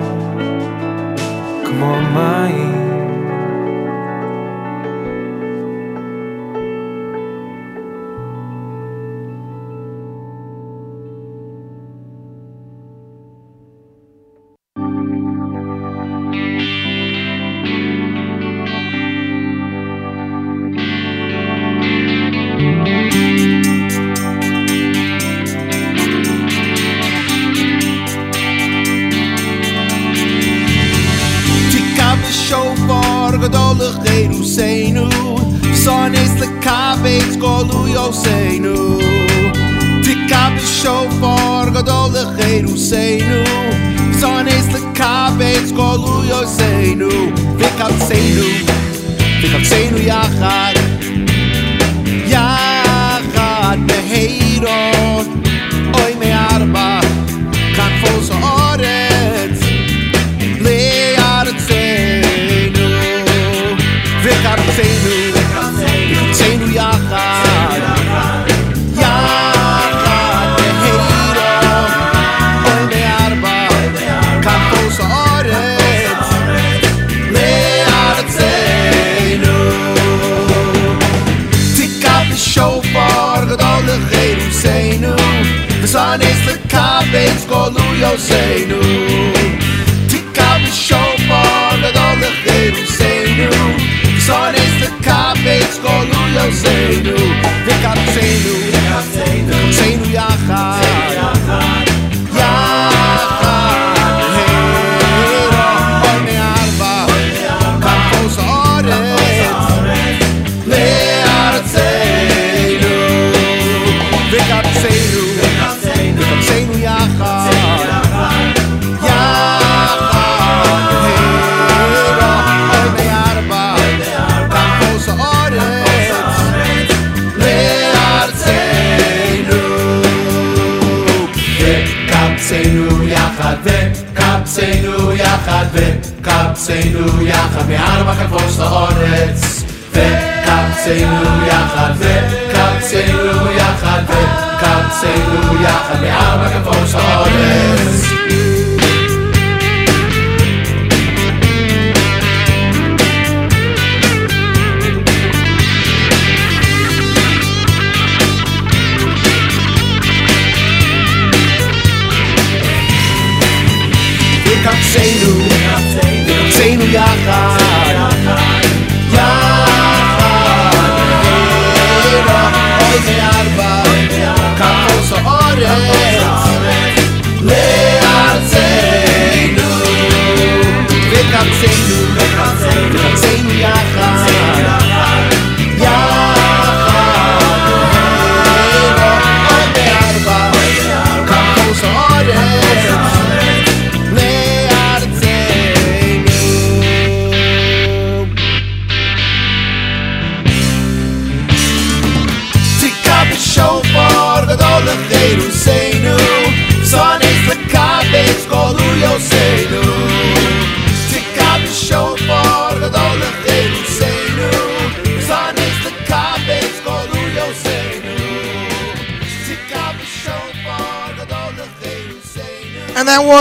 כמו מים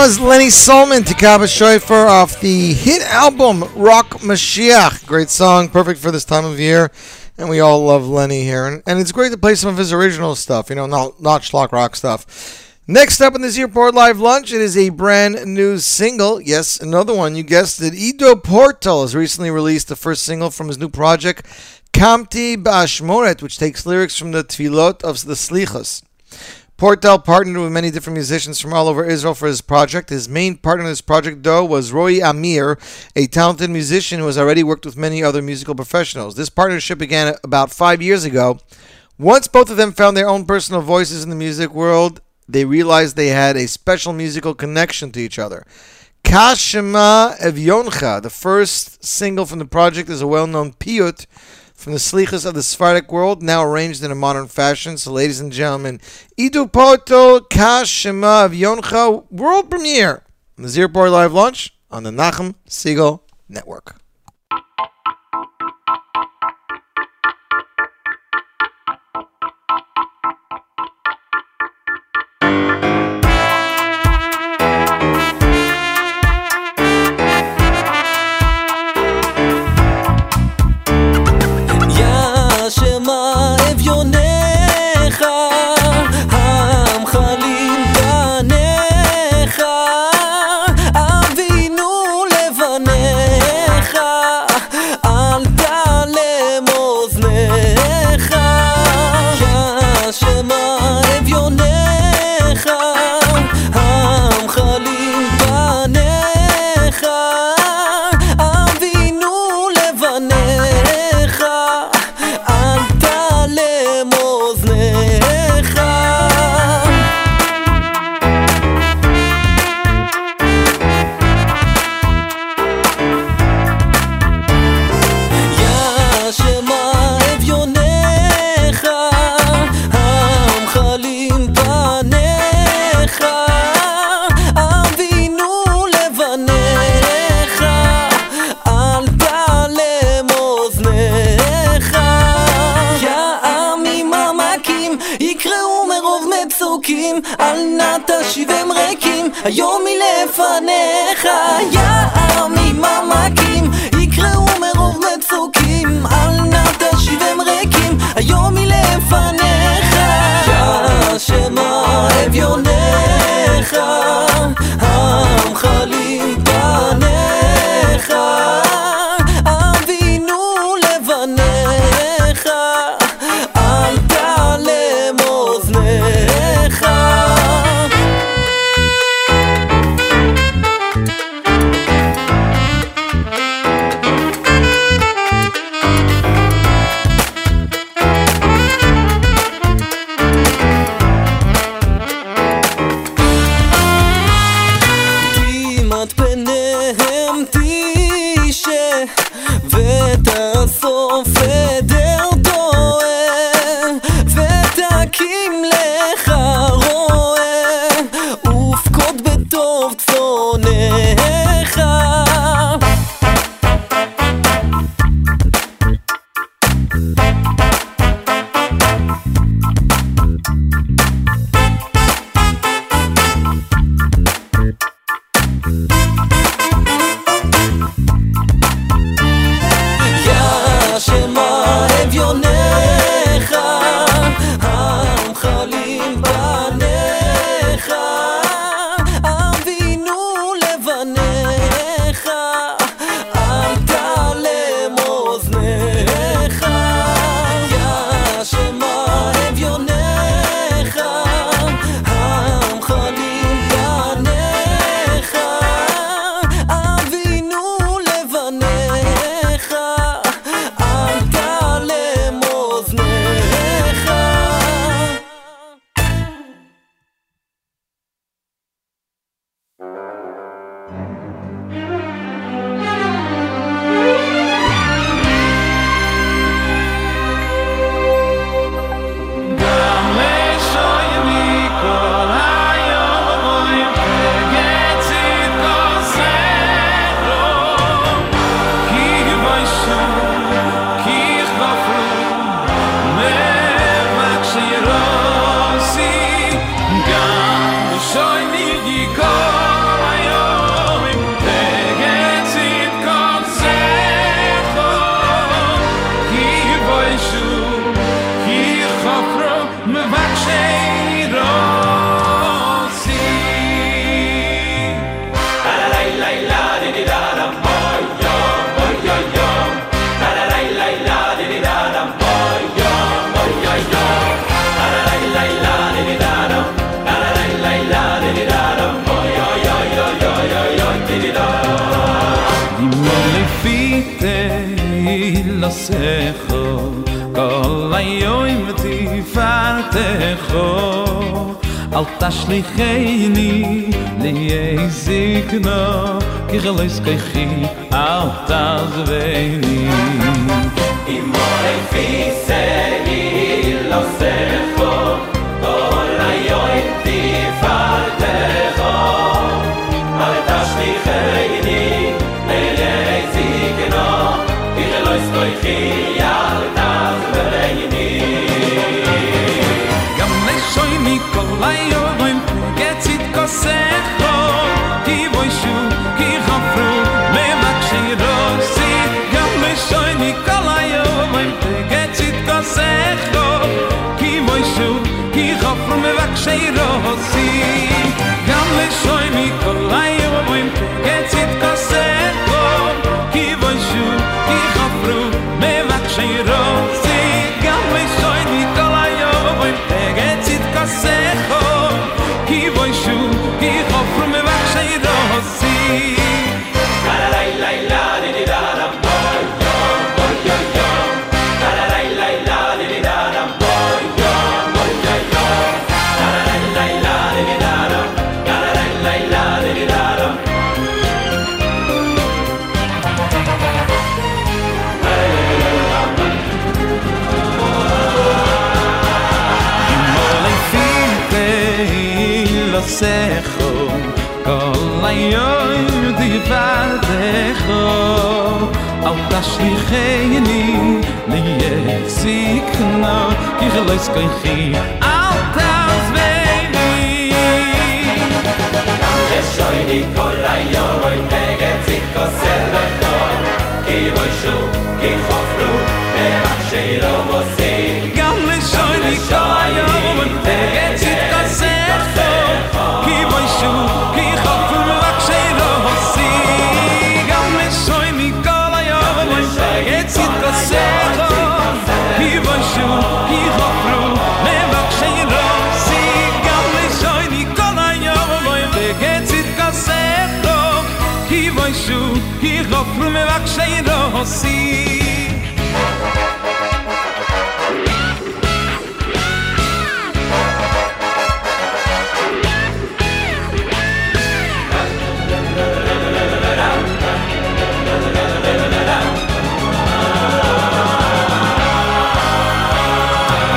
was Lenny Solomon, Tikaba Shoifer, off the hit album Rock Mashiach. Great song, perfect for this time of year. And we all love Lenny here. And, and it's great to play some of his original stuff, you know, not, not schlock rock stuff. Next up in this Z Report Live Lunch, it is a brand new single. Yes, another one. You guessed it. Ido Portal has recently released the first single from his new project, Kamti Bashmoret, which takes lyrics from the Tfilot of the Slichos. Portal partnered with many different musicians from all over Israel for his project. His main partner in this project, though, was Roy Amir, a talented musician who has already worked with many other musical professionals. This partnership began about five years ago. Once both of them found their own personal voices in the music world, they realized they had a special musical connection to each other. Kashima Evyoncha, the first single from the project, is a well known piyut from the slichas of the Sephardic world, now arranged in a modern fashion. So, ladies and gentlemen, Ido Portal Kashema of Yoncha world premiere on the Z Report Live Lunch on the Nachum Segal Network. חופשי הם ריקים, היום היא לפניך. עם עמקים, יקראו מרוב מצוקים, אל נא תשיב הם ריקים, היום היא לפניך. יא שמא אביונך, עמך לי פניך. ko au das li geyni li yesik na ki gelos kan ge au das ve mi es shoy di kolay yo roy neget zik ko. Ki roy shu ki khoflu me shelo mosin gam le shoy di kolay yo roy neget zik ko. ki roy me vaksheiro si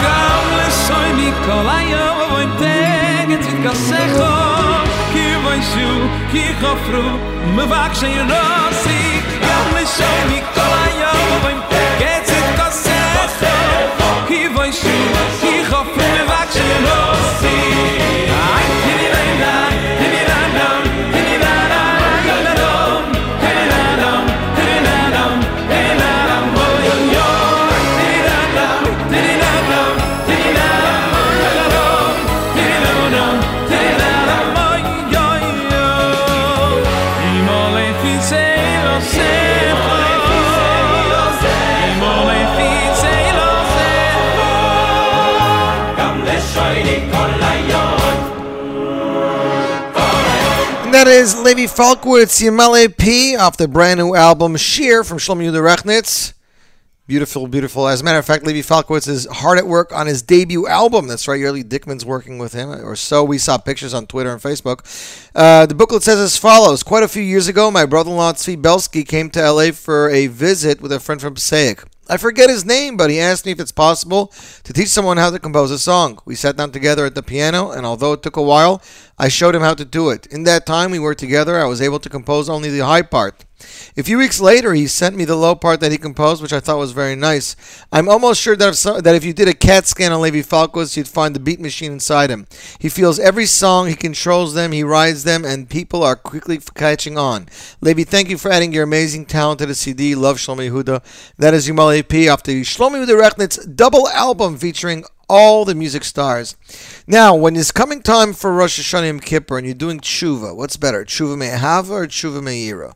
do oi nicolay eu vengetzik gasegoh ki vayshu ki rofru me vayshu, ki chofru, me vakshen that is Levi Falkowitz, Yamale P, off the brand new album Sheer from Shlomo Yehuda Rechnitz. Beautiful, beautiful. As a matter of fact, Levi Falkowitz is hard at work on his debut album. That's right, Yerli Dickman's working with him, or so we saw pictures on Twitter and Facebook. Uh, the booklet says as follows Quite a few years ago, my brother in law Tzvi Belsky came to LA for a visit with a friend from Passaic. I forget his name, but he asked me if it's possible to teach someone how to compose a song. We sat down together at the piano, and although it took a while, I showed him how to do it. In that time we were together, I was able to compose only the high part. A few weeks later, he sent me the low part that he composed, which I thought was very nice. I'm almost sure that if, so, that if you did a CAT scan on Levi Falkowitz, you'd find the beat machine inside him. He feels every song, he controls them, he rides them, and people are quickly catching on. Levi, thank you for adding your amazing talent to the CD. Love Shlomi Yehuda. That is Yumal AP off the Shlomo Yehuda Rechnitz double album featuring all the music stars. Now, when it's coming time for Rosh Hashanah Yom Kippur and you're doing tshuva, what's better, tshuva me'ahava or tshuva me'ira?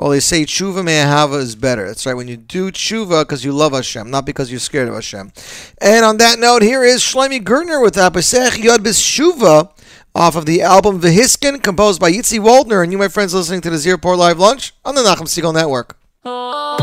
Well, they say tshuva me'ahava is better. That's right. When you do tshuva because you love Hashem, not because you're scared of Hashem. And on that note, here is Shloime Gertner with Apesech Yod B'Shuva off of the album Vehiskin, composed by Yitzi Waldner. And you, my friends, listening to the Z Report Live Lunch on the Nachum Segal Network. Oh.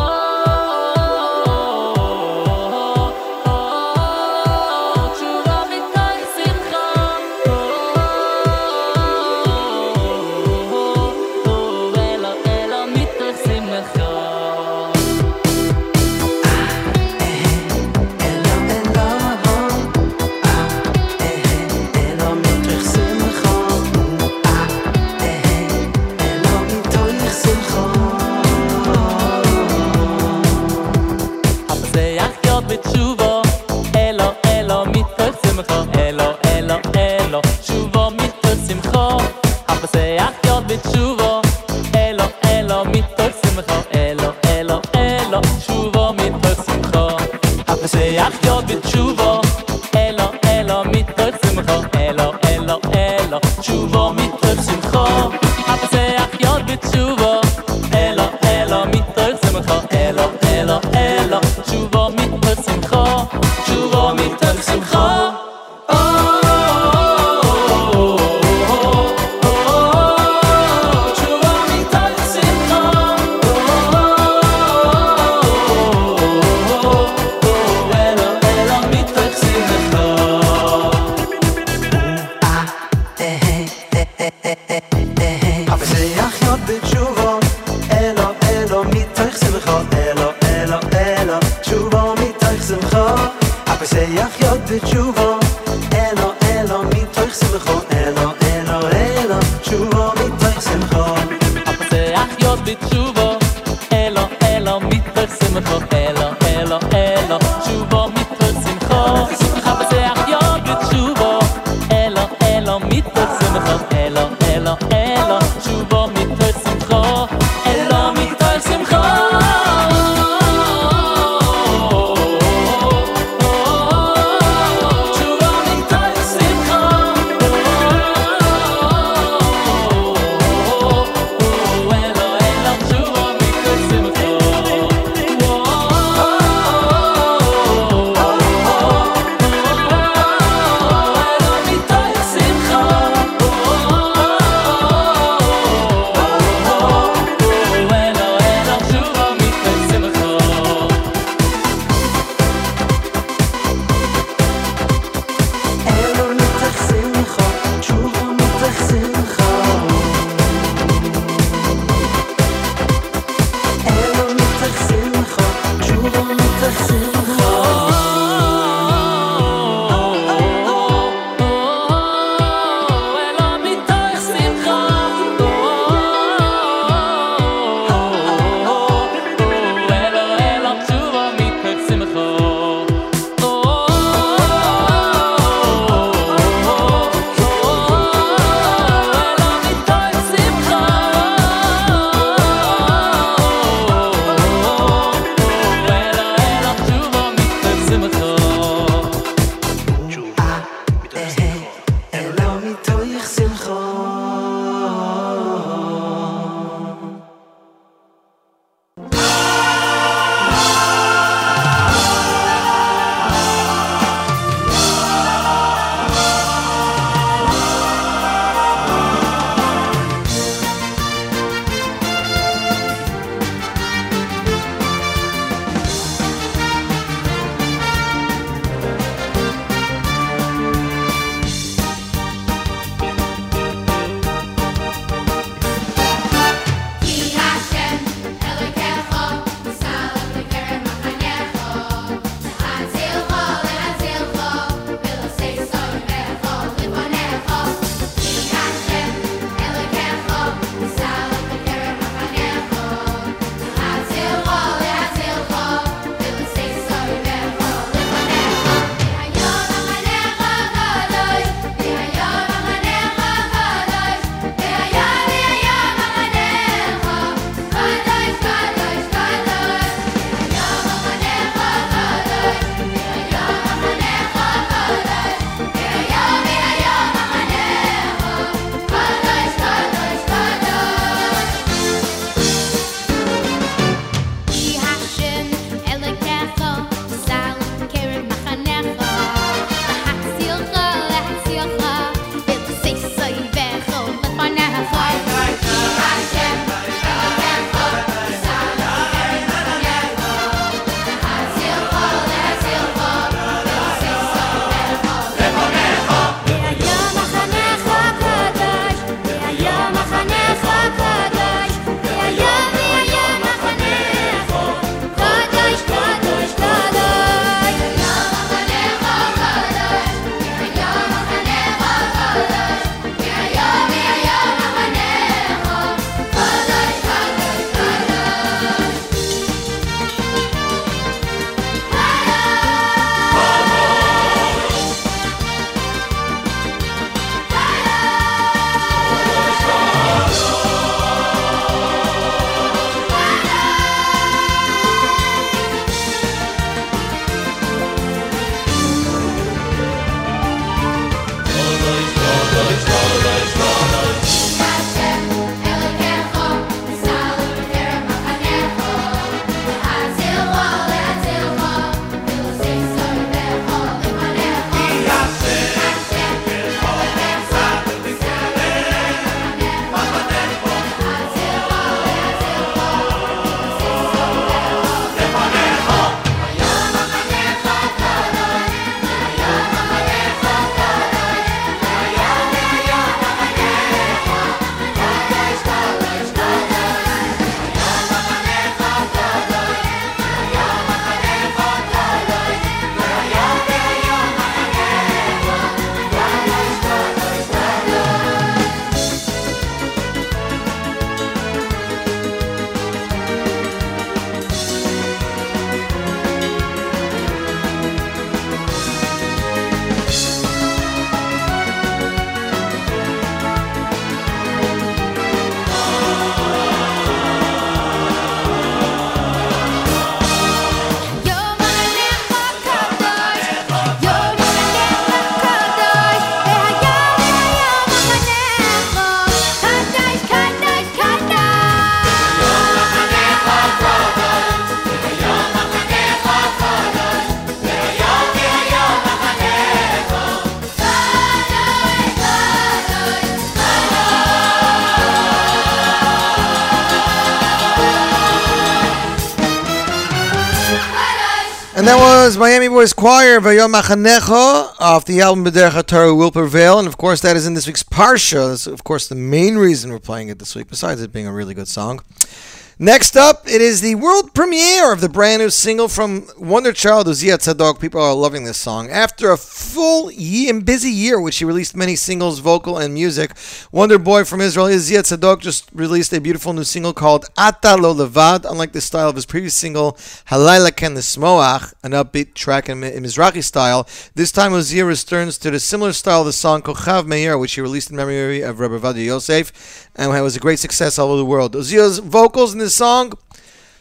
Miami Boys Choir, Vayom Machanecho, off the album Bedercha Will Prevail. And of course, that is in this week's Parsha. That's, of course, the main reason we're playing it this week, besides it being a really good song. Next up, it is the world premiere of the brand new single from Wonder Child, Uzia Tzadok. People are loving this song. After a full and busy year, which he released many singles, vocal, and music, Wonder Boy from Israel, Uzia Tzadok, just released a beautiful new single called Ata Lo Levad. Unlike the style of his previous single, Halayla Ken Nismoach, an upbeat track in, in Mizrahi style, this time Uzia returns to the similar style of the song Kochav Meir, which he released in memory of Rabbi Ovadia Yosef, and it was a great success all over the world. Uzia's vocals in this song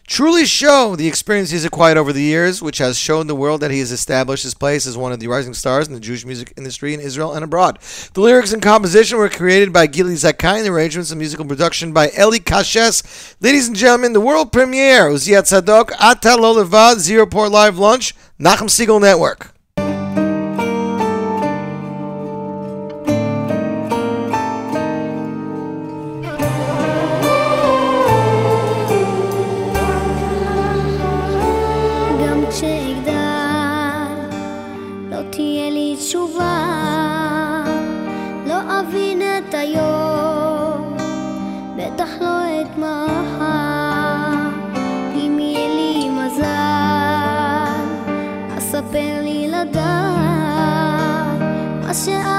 truly show the experience he's acquired over the years, which has shown the world that he has established his place as one of the rising stars in the Jewish music industry in Israel and abroad. The lyrics and composition were created by Gili Zakai, and the arrangements and musical production by Eli Kashes. Ladies and gentlemen, the world premiere, Uzia Tzadok, Ata Lo Levad, Z Report Live Lunch, Nachum Segal Network. 些爱。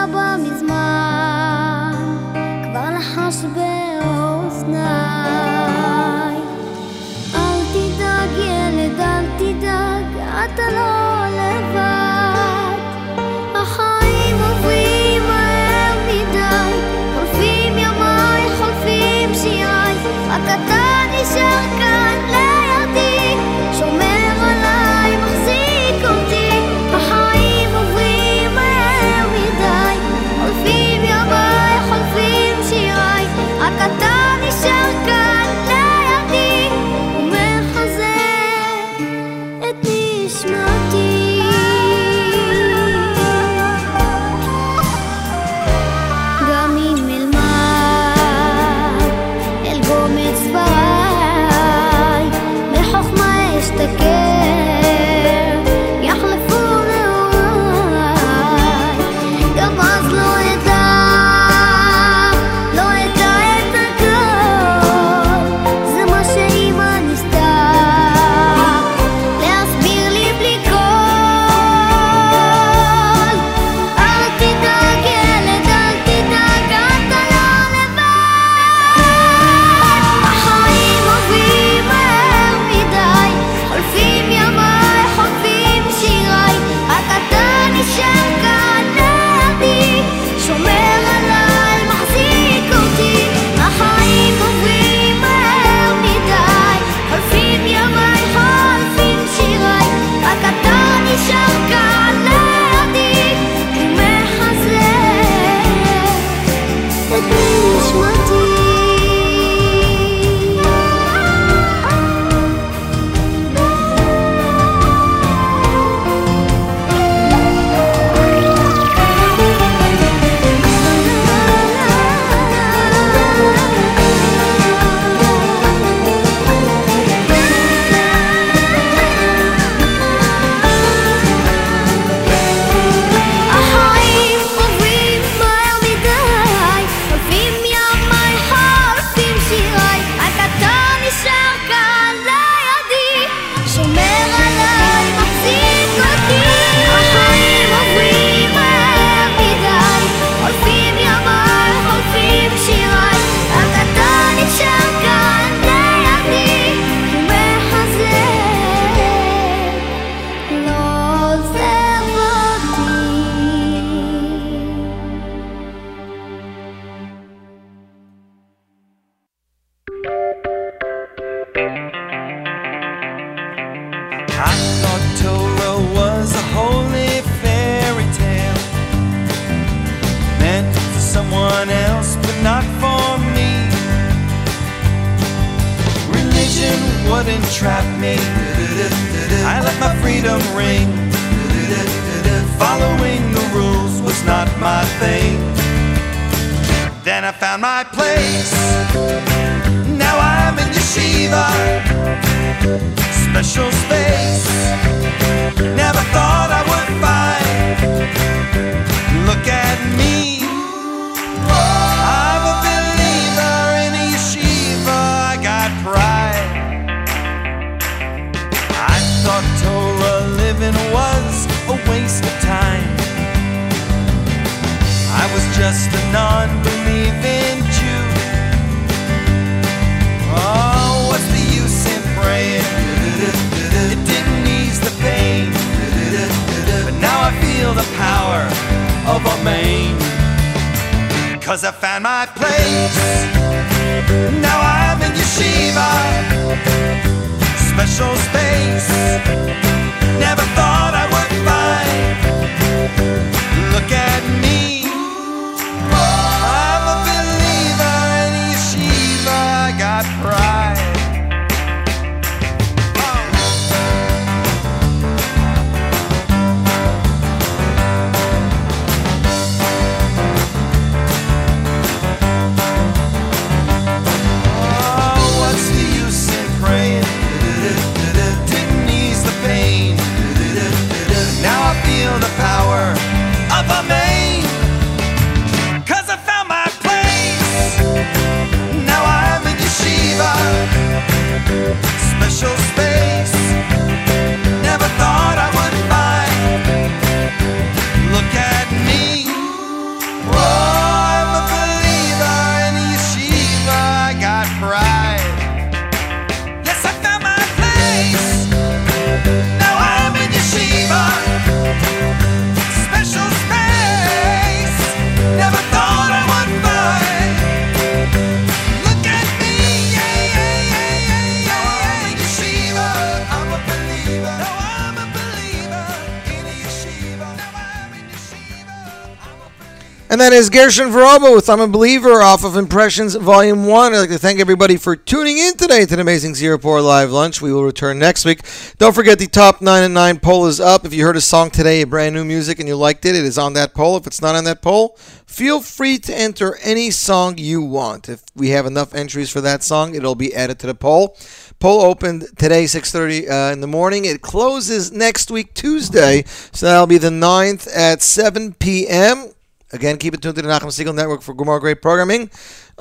And that is Gershon Veroba with I'm a Believer off of Impressions Volume 1. I'd like to thank everybody for tuning in today to an Amazing Z Report Live Lunch. We will return next week. Don't forget the Top 9 and 9 poll is up. If you heard a song today, a brand new music, and you liked it, it is on that poll. If it's not on that poll, feel free to enter any song you want. If we have enough entries for that song, it'll be added to the poll. Poll opened today, 6.30 uh, in the morning. It closes next week, Tuesday. So that'll be the 9th at 7 p.m. Again, keep it tuned to the Nachum Segal Network for more great programming.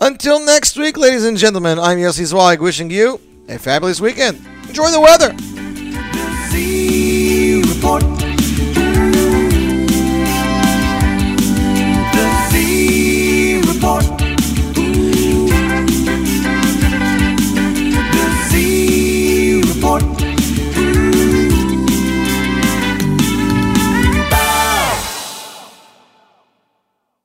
Until next week, ladies and gentlemen, I'm Yossi Zweig wishing you a fabulous weekend. Enjoy the weather. Z Report.